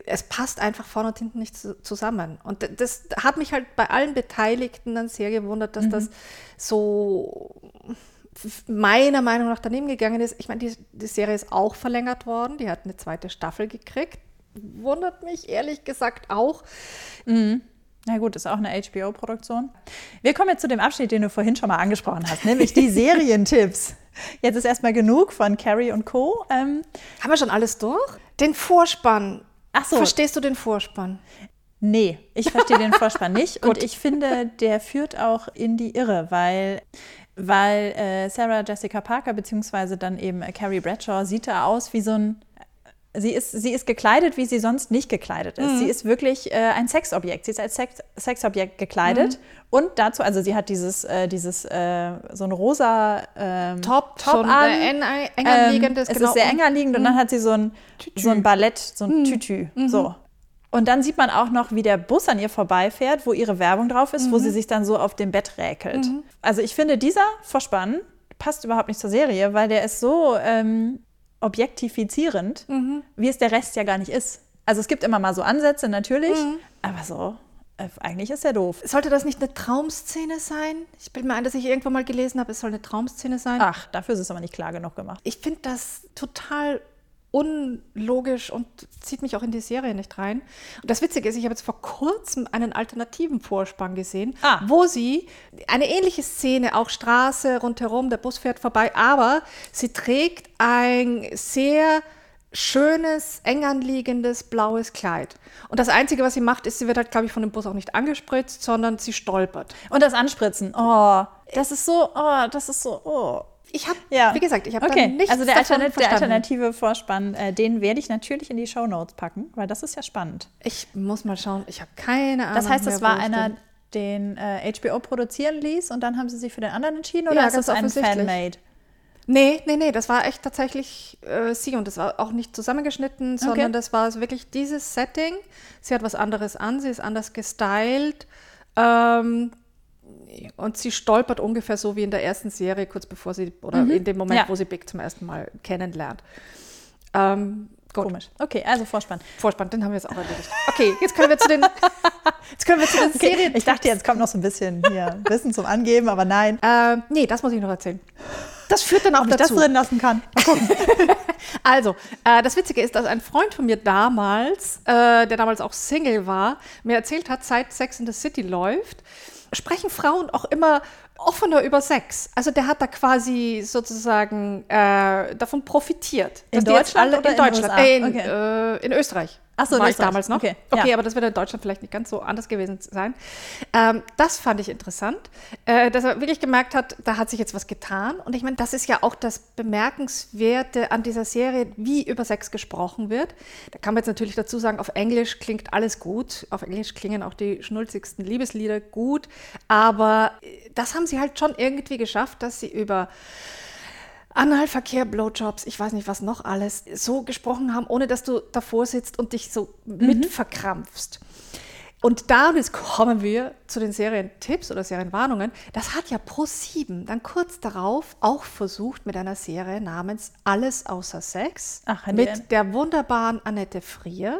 es passt einfach vorne und hinten nicht zu, zusammen. Und das hat mich halt bei allen Beteiligten dann sehr gewundert, dass das so meiner Meinung nach daneben gegangen ist. Ich meine, die, die Serie ist auch verlängert worden. Die hat eine zweite Staffel gekriegt. Wundert mich ehrlich gesagt auch. Na gut, ist auch eine HBO-Produktion. Wir kommen jetzt zu dem Abschnitt, den du vorhin schon mal angesprochen hast, nämlich die [LAUGHS] Serientipps. Jetzt ist erstmal genug von Carrie und Co. Ähm, Haben wir schon alles durch? Den Vorspann. Ach so. Verstehst du den Vorspann? nee, ich verstehe den [LAUGHS] Vorspann nicht. und ich finde, der führt auch in die Irre, weil, weil äh, Sarah Jessica Parker, beziehungsweise dann eben äh, Carrie Bradshaw, sieht da aus wie so ein. Sie ist, sie ist gekleidet, wie sie sonst nicht gekleidet ist. Sie ist wirklich äh, ein Sexobjekt. Sie ist als Sex, Sexobjekt gekleidet. Und dazu, also sie hat dieses, äh, dieses äh, so ein rosa ähm, Top, Top so ein, an. eng, eng anliegendes, ähm, es genau. ist sehr eng anliegend und dann hat sie so ein, Tütü. so ein Ballett, so ein Tütü. So. Und dann sieht man auch noch, wie der Bus an ihr vorbeifährt, wo ihre Werbung drauf ist, wo sie sich dann so auf dem Bett räkelt. Also ich finde, dieser Vorspann passt überhaupt nicht zur Serie, weil der ist so ähm, objektifizierend, wie es der Rest ja gar nicht ist. Also es gibt immer mal so Ansätze, natürlich, aber so, äh, eigentlich ist er doof. Sollte das nicht eine Traumszene sein? Ich bilde mir ein, dass ich irgendwann mal gelesen habe, es soll eine Traumszene sein. Ach, dafür ist es aber nicht klar genug gemacht. Ich finde das total unlogisch und zieht mich auch in die Serie nicht rein. Und das Witzige ist, ich habe jetzt vor kurzem einen alternativen Vorspann gesehen, Ah. wo sie eine ähnliche Szene, auch Straße rundherum, der Bus fährt vorbei, aber sie trägt ein sehr schönes, eng anliegendes blaues Kleid. Und das Einzige, was sie macht, ist, sie wird halt, glaube ich, von dem Bus auch nicht angespritzt, sondern sie stolpert. Und das Anspritzen, oh, das ist so, oh, das ist so, oh. Ich habe, Ja. wie gesagt, ich habe okay. nichts also der, Alternat der alternative Vorspann, äh, den werde ich natürlich in die Shownotes packen, weil das ist ja spannend. Ich muss mal schauen, ich habe keine Ahnung Das heißt, es war einer, den- äh, HBO produzieren ließ und dann haben sie sich für den anderen entschieden oder Ja, ist das ein. Fanmade? Nee, nee, nee, das war echt tatsächlich äh, sie und das war auch nicht zusammengeschnitten, sondern das war wirklich dieses Setting. Sie hat was anderes an, sie ist anders gestylt ähm, und sie stolpert ungefähr so wie in der ersten Serie, kurz bevor sie, oder in dem Moment, Mhm. Ja. wo sie Big zum ersten Mal kennenlernt. Ähm, gut, Komisch. Okay, also Vorspann. Vorspann, den haben wir jetzt auch erledigt. Okay, jetzt können wir zu den, [LAUGHS] Jetzt können wir zu den Okay, Serien. ich dachte, jetzt kommt noch so ein bisschen hier Wissen zum Angeben, aber nein. Ähm, nee, das muss ich noch erzählen. Das führt dann auch Ob ich das dazu. drin lassen kann. Mal [LAUGHS] gucken. Also, äh, das Witzige ist, dass ein Freund von mir damals, äh, der damals auch Single war, mir erzählt hat, seit Sex in the City läuft, sprechen Frauen auch immer offener über Sex. Also der hat da quasi sozusagen äh, davon profitiert. In Deutschland alle, oder in in Deutschland? Äh, in, Okay. äh, in Österreich. Ach so, in war ich damals noch. Okay, okay ja. aber das wird in Deutschland vielleicht nicht ganz so anders gewesen sein. Ähm, das fand ich interessant, äh, dass er wirklich gemerkt hat, da hat sich jetzt was getan. Und ich meine, das ist ja auch das Bemerkenswerte an dieser Serie, wie über Sex gesprochen wird. Da kann man jetzt natürlich dazu sagen, auf Englisch klingt alles gut. Auf Englisch klingen auch die schnulzigsten Liebeslieder gut. Aber äh, das haben sie halt schon irgendwie geschafft, dass sie über Analverkehr, Blowjobs, ich weiß nicht was noch alles, so gesprochen haben, ohne dass du davor sitzt und dich so mit verkrampfst. Und da, und jetzt kommen wir zu den Serientipps oder Serienwarnungen, das hat ja Pro7 dann kurz darauf auch versucht mit einer Serie namens Alles außer Sex Ach, mit der wunderbaren Annette Frier.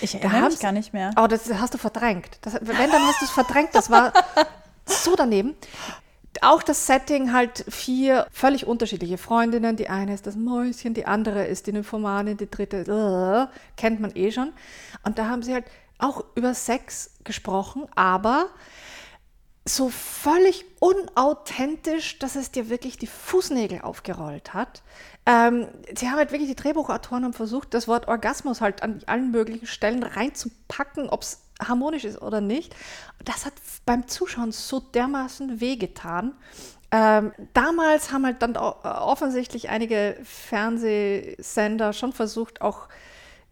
Ich erinnere mich gar nicht mehr. Oh, das hast du verdrängt. Das, wenn, dann hast du es verdrängt. Das war [LAUGHS] so daneben. Auch das Setting halt vier völlig unterschiedliche Freundinnen. Die eine ist das Mäuschen, die andere ist die Nymphomanin, die dritte äh, kennt man eh schon. Und da haben sie halt auch über Sex gesprochen, aber so völlig unauthentisch, dass es dir wirklich die Fußnägel aufgerollt hat. Ähm, sie haben halt wirklich, die Drehbuchautoren haben versucht, das Wort Orgasmus halt an allen möglichen Stellen reinzupacken, ob es harmonisch ist oder nicht. Das hat beim Zuschauen so dermaßen wehgetan. Ähm, damals haben halt dann äh, offensichtlich einige Fernsehsender schon versucht, auch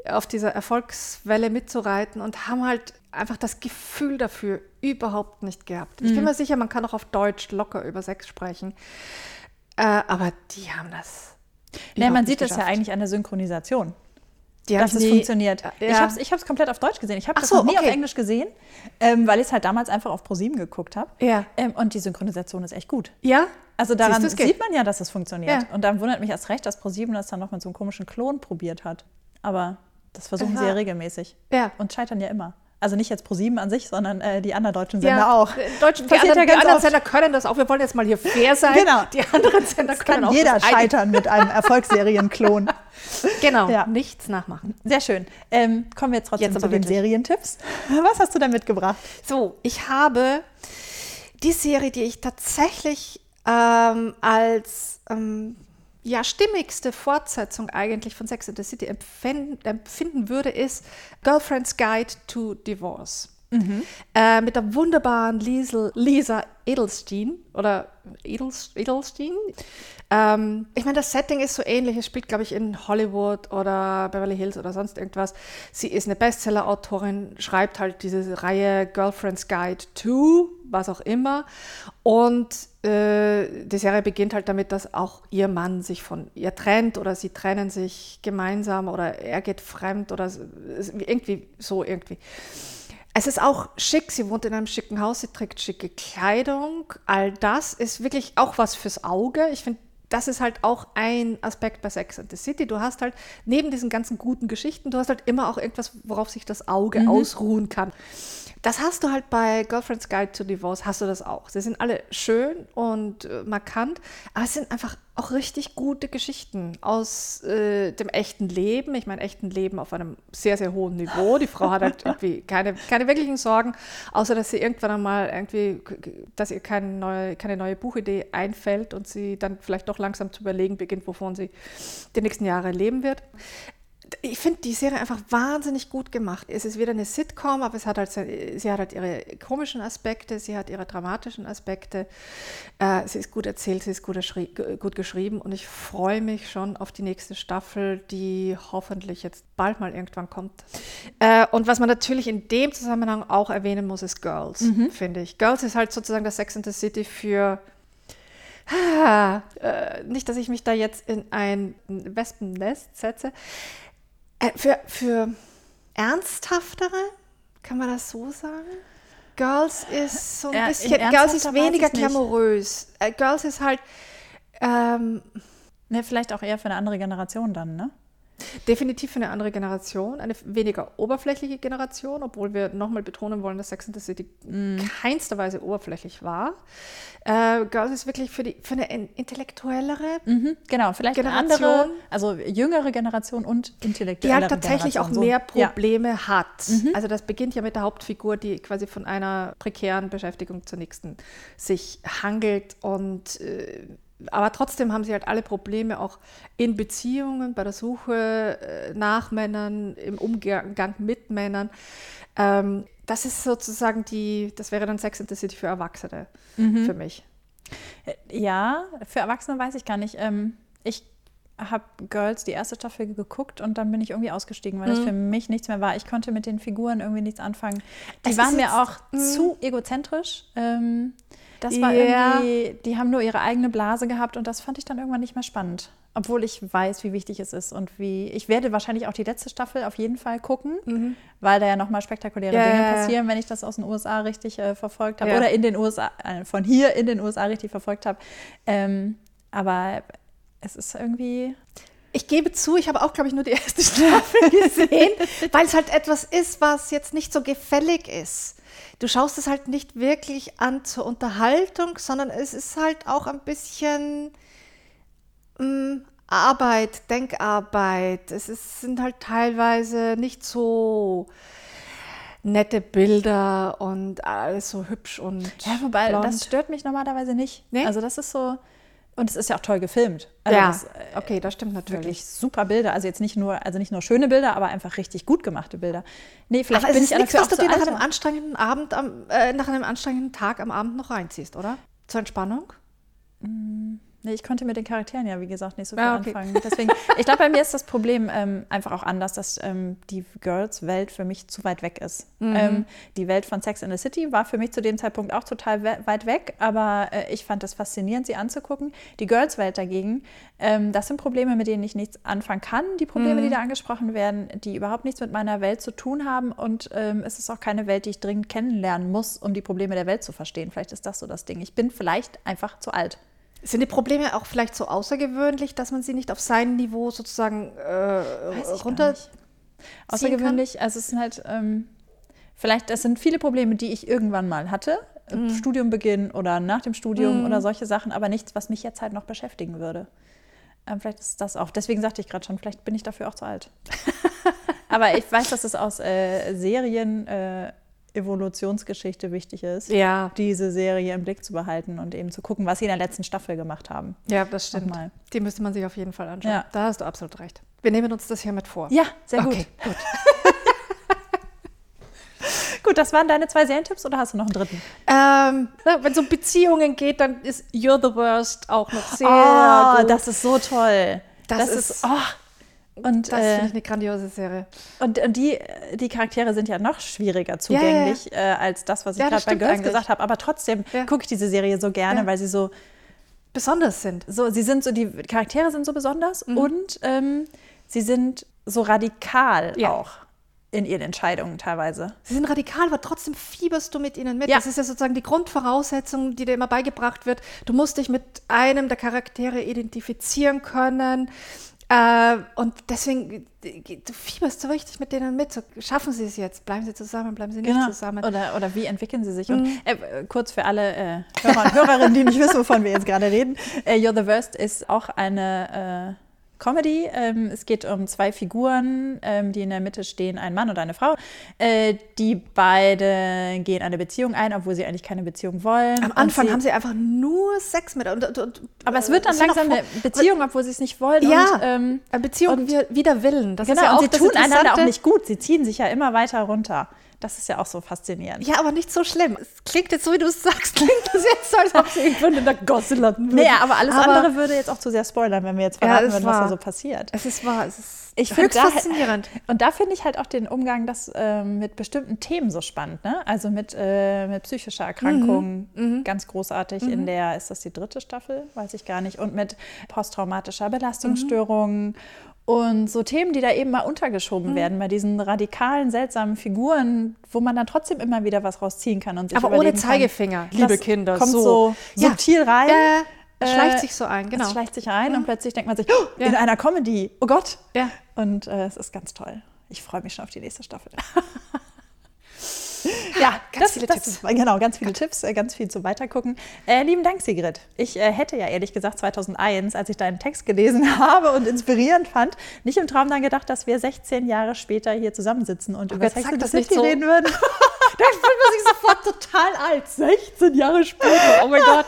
auf dieser Erfolgswelle mitzureiten und haben halt einfach das Gefühl dafür überhaupt nicht gehabt. Ich bin mir sicher, man kann auch auf Deutsch locker über Sex sprechen. Äh, aber die haben das. Nee, man sieht das ja eigentlich an der Synchronisation. Die dass es nie- funktioniert. Ja. Ich habe es ich hab's komplett auf Deutsch gesehen. Ich habe das so, noch nie okay. auf Englisch gesehen, ähm, weil ich es halt damals einfach auf ProSieben geguckt habe. Ja. Ähm, und die Synchronisation ist echt gut. Ja? Also daran Siehst es sieht man ja, dass es funktioniert. Ja. Und dann wundert mich erst recht, dass ProSieben das dann noch mit so einem komischen Klon probiert hat. Aber das versuchen sie Aha. ja regelmäßig. Ja. Und scheitern ja immer. Also nicht jetzt ProSieben an sich, sondern äh, die anderen deutschen Sender ja, auch. äh, Deutsch, die anderen, ja die anderen. Sender können das auch. Wir wollen jetzt mal hier fair [LAUGHS] sein. Genau. Die anderen Sender Das können kann auch jeder scheitern mit einem [LAUGHS] Erfolgsserien-Klon. Genau, Ja. nichts nachmachen. Sehr schön. Ähm, kommen wir jetzt trotzdem Jetzt zu den wirklich. Serientipps. Was hast du da mitgebracht? So, ich habe die Serie, die ich tatsächlich ähm, als ähm, ja, stimmigste Fortsetzung eigentlich von Sex and the City empfinden, empfinden würde, ist Girlfriend's Guide to Divorce. Äh, mit der wunderbaren Liesel, Lisa Edelstein oder Edels, Edelstein. Ähm, ich meine, das Setting ist so ähnlich. Es spielt, glaube ich, in Hollywood oder Beverly Hills oder sonst irgendwas. Sie ist eine Bestseller-Autorin, schreibt halt diese Reihe Girlfriend's Guide to, was auch immer. Und äh, die Serie beginnt halt damit, dass auch ihr Mann sich von ihr trennt oder sie trennen sich gemeinsam oder er geht fremd oder irgendwie so irgendwie. Es ist auch schick, sie wohnt in einem schicken Haus, sie trägt schicke Kleidung. All das ist wirklich auch was fürs Auge. Ich finde, das ist halt auch ein Aspekt bei Sex and the City. Du hast halt neben diesen ganzen guten Geschichten, du hast halt immer auch irgendwas, worauf sich das Auge ausruhen kann. Das hast du halt bei Girlfriend's Guide to Divorce, hast du das auch. Sie sind alle schön und äh, markant, aber es sind einfach auch richtig gute Geschichten aus äh, dem echten Leben. Ich meine, echten Leben auf einem sehr, sehr hohen Niveau. Die Frau hat halt [LAUGHS] irgendwie keine, keine wirklichen Sorgen, außer dass sie irgendwann einmal irgendwie, dass ihr keine neue, keine neue Buchidee einfällt und sie dann vielleicht doch langsam zu überlegen beginnt, wovon sie die nächsten Jahre leben wird ich finde die Serie einfach wahnsinnig gut gemacht. Es ist wieder eine Sitcom, aber es hat halt, sie hat halt ihre komischen Aspekte, sie hat ihre dramatischen Aspekte. Äh, sie ist gut erzählt, sie ist gut, gut geschrieben und ich freue mich schon auf die nächste Staffel, die hoffentlich jetzt bald mal irgendwann kommt. Äh, und was man natürlich in dem Zusammenhang auch erwähnen muss, ist Girls, finde ich. Girls ist halt sozusagen das Sex and the City für Ah, äh, nicht, dass ich mich da jetzt in ein Wespennest setze. Äh, für, für ernsthaftere, kann man das so sagen? Girls ist so ein Ja, bisschen, Girls ist weniger glamourös. Äh, Girls ist halt, ähm, Ne, vielleicht auch eher für eine andere Generation dann, ne? Definitiv für eine andere Generation, eine weniger oberflächliche Generation, obwohl wir nochmal betonen wollen, dass Sex and the City Mm. keinster Weise oberflächlich war. Äh, Girls ist wirklich für, die, für eine in- intellektuellere, Mhm, genau, vielleicht eine Generation. andere, also jüngere Generation und die intellektuelle halt tatsächlich auch Generation, so. mehr Ja. Mhm. Probleme hat. Also das beginnt ja mit der Hauptfigur, die quasi von einer prekären Beschäftigung zur nächsten sich hangelt und äh, aber trotzdem haben sie halt alle Probleme auch in Beziehungen, bei der Suche äh, nach Männern, im Umgang mit Männern. Ähm, das ist sozusagen die, das wäre dann Sex and the City für Erwachsene Mhm. für mich. Ja, für Erwachsene weiß ich gar nicht. Ähm, ich habe Girls die erste Staffel geguckt und dann bin ich irgendwie ausgestiegen, weil das für mich nichts mehr war. Ich konnte mit den Figuren irgendwie nichts anfangen. Die Es waren mir auch zu egozentrisch. Ähm, das war Ja. irgendwie, die haben nur ihre eigene Blase gehabt und das fand ich dann irgendwann nicht mehr spannend. Obwohl ich weiß, wie wichtig es ist und wie. Ich werde wahrscheinlich auch die letzte Staffel auf jeden Fall gucken, weil da ja nochmal spektakuläre Ja, Dinge passieren, wenn ich das aus den USA richtig äh, verfolgt habe Ja. oder in den USA, äh, von hier in den USA richtig verfolgt habe. Ähm, aber es ist irgendwie. Ich gebe zu, ich habe auch, glaube ich, nur die [LAUGHS] erste Staffel gesehen, [LAUGHS] weil es halt etwas ist, was jetzt nicht so gefällig ist. Du schaust es halt nicht wirklich an zur Unterhaltung, sondern es ist halt auch ein bisschen mh, Arbeit, Denkarbeit. Es ist, sind halt teilweise nicht so nette Bilder und alles so hübsch und Ja, wobei, blond. das stört mich normalerweise nicht. Nee? Also, das ist so. Und es ist ja auch toll gefilmt. Also ja, das, äh, okay, das stimmt natürlich. wirklich super Bilder. Also jetzt nicht nur, also nicht nur schöne Bilder, aber einfach richtig gut gemachte Bilder. Nee, vielleicht es bin ich nichts, was du dir nach einem anstrengenden Abend, am, äh, nach einem anstrengenden Tag am Abend noch reinziehst, oder? Zur Entspannung? Nee, ich konnte mit den Charakteren ja, wie gesagt, nicht so viel Ah, okay. anfangen. Deswegen, ich glaube, bei mir ist das Problem ähm, einfach auch anders, dass ähm, die Girls-Welt für mich zu weit weg ist. Mhm. Ähm, die Welt von Sex in the City war für mich zu dem Zeitpunkt auch total we weit weg, aber äh, ich fand es faszinierend, sie anzugucken. Die Girls-Welt dagegen, ähm, das sind Probleme, mit denen ich nichts anfangen kann. Die Probleme, Mhm. die da angesprochen werden, die überhaupt nichts mit meiner Welt zu tun haben und ähm, es ist auch keine Welt, die ich dringend kennenlernen muss, um die Probleme der Welt zu verstehen. Vielleicht ist das so das Ding. Ich bin vielleicht einfach zu alt. Sind die Probleme auch vielleicht so außergewöhnlich, dass man sie nicht auf sein Niveau sozusagen äh, runter... Außergewöhnlich, also es sind halt, ähm, vielleicht, das sind viele Probleme, die ich irgendwann mal hatte, Mhm. Studiumbeginn oder nach dem Studium oder solche Sachen, aber nichts, was mich jetzt halt noch beschäftigen würde. Ähm, vielleicht ist das auch, deswegen sagte ich gerade schon, vielleicht bin ich dafür auch zu alt. [LAUGHS] aber ich weiß, dass es aus äh, Serien äh, Evolutionsgeschichte wichtig ist, Ja. diese Serie im Blick zu behalten und eben zu gucken, was sie in der letzten Staffel gemacht haben. Ja, das stimmt. Nochmal. Die müsste man sich auf jeden Fall anschauen. Ja. Da hast du absolut recht. Wir nehmen uns das hiermit vor. Ja, sehr gut. Okay, gut. [LAUGHS] Gut, das waren deine zwei Serientipps oder hast du noch einen dritten? Ähm, wenn es um Beziehungen geht, dann ist You're the Worst auch noch sehr oh, gut. das ist so toll. Das Das, ist- ist, oh. Und, das äh, finde ich eine grandiose Serie. und, und die, die Charaktere sind ja noch schwieriger zugänglich Äh, als das, was ich Ja, gerade bei Girls eigentlich. gesagt habe. Aber trotzdem Ja. gucke ich diese Serie so gerne, Ja. weil sie so, Besonders sind. so, sie sind so, die Charaktere sind so besonders Mhm. und ähm, sie sind so radikal Ja. auch in ihren Entscheidungen teilweise. Sie sind radikal, aber trotzdem fieberst du mit ihnen mit. Ja. Das ist ja sozusagen die Grundvoraussetzung, die dir immer beigebracht wird. Du musst dich mit einem der Charaktere identifizieren können. Äh, und deswegen, du fieberst so richtig mit denen mit. So, schaffen sie es jetzt? Bleiben sie zusammen? Bleiben sie nicht zusammen? Genau. Oder, oder wie entwickeln sie sich? Mhm. Und äh, kurz für alle äh, Hörer und Hörerinnen, die nicht wissen, wovon wir jetzt gerade reden. Äh, You're the Worst ist auch eine äh, Comedy. Ähm, es geht um zwei Figuren, ähm, die in der Mitte stehen, ein Mann und eine Frau. Äh, die beide gehen eine Beziehung ein, obwohl sie eigentlich keine Beziehung wollen. Am Anfang sie, haben sie einfach nur Sex mit. Und, und, und, aber es wird dann langsam eine Beziehung, obwohl sie es nicht wollen. Ja, und, ähm, Eine Beziehung wider Willen. Das genau, ist ja auch und sie tun einander auch nicht gut. Sie ziehen sich ja immer weiter runter. Das ist ja auch so faszinierend. Ja, aber nicht so schlimm. Es klingt jetzt so, wie du es sagst, [LAUGHS] klingt das jetzt so, als ob sie irgendwann in der Gosse landen würden. Nee, aber alles Aber andere würde jetzt auch zu sehr spoilern, wenn wir jetzt Ja, verraten es würden, was da so passiert. Es ist wahr, es ist Ich finde höchst da- faszinierend. Und da finde ich halt auch den Umgang das, ähm, mit bestimmten Themen so spannend. Ne? Also mit, äh, mit psychischer Erkrankung, Mhm. ganz großartig. In der, ist das die dritte Staffel? Weiß ich gar nicht. Und mit posttraumatischer Mhm. Und so Themen, die da eben mal untergeschoben Mhm. werden, bei diesen radikalen, seltsamen Figuren, wo man dann trotzdem immer wieder was rausziehen kann. Und sich Aber ohne kann, Zeigefinger, das liebe Kinder, Kommt so. so, Ja. subtil rein. Äh, schleicht sich so ein, genau. Es schleicht sich ein und plötzlich denkt man sich, oh, Ja. [GASPS] in einer Comedy, oh Gott, Ja. Und äh, es ist ganz toll. Ich freue mich schon auf die nächste Staffel. [LAUGHS] ja, ganz das, viele das Tipps. Genau, ganz viele Tipps, äh, ganz viel zum Weitergucken. Äh, lieben Dank, Sigrid. Ich äh, hätte ja ehrlich gesagt 2001, als ich deinen Text gelesen [LAUGHS] habe und inspirierend fand, nicht im Traum dann gedacht, dass wir 16 Jahre später hier zusammensitzen und über jetzt Sex and the City so. reden würden. [LAUGHS] Da fühlt man sich sofort total alt. 16 Jahre später. Oh mein [LAUGHS] Gott.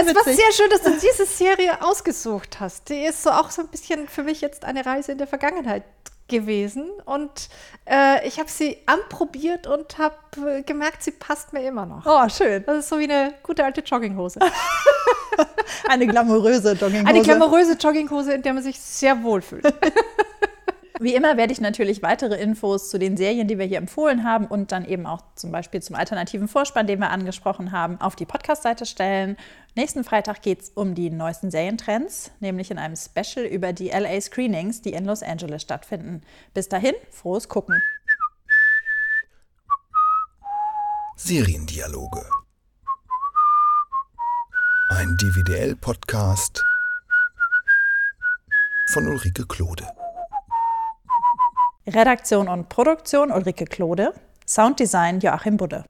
es war sehr schön, dass du diese Serie ausgesucht hast. Die ist so auch so ein bisschen für mich jetzt eine Reise in der Vergangenheit gewesen. Und äh, ich habe sie anprobiert und habe äh, gemerkt, sie passt mir immer noch. Oh, schön. Das ist so wie eine gute alte Jogginghose. [LAUGHS] Eine glamouröse Jogginghose. Eine glamouröse Jogginghose, in der man sich sehr wohl fühlt. [LAUGHS] Wie immer werde ich natürlich weitere Infos zu den Serien, die wir hier empfohlen haben und dann eben auch zum Beispiel zum alternativen Vorspann, den wir angesprochen haben, auf die Podcast-Seite stellen. Nächsten Freitag geht es um die neuesten Serientrends, nämlich in einem Special über die LA Screenings, die in Los Angeles stattfinden. Bis dahin, frohes Gucken. Seriendialoge. Ein DVDL-Podcast von Ulrike Klode. Redaktion und Produktion Ulrike Klode, Sounddesign Joachim Budde.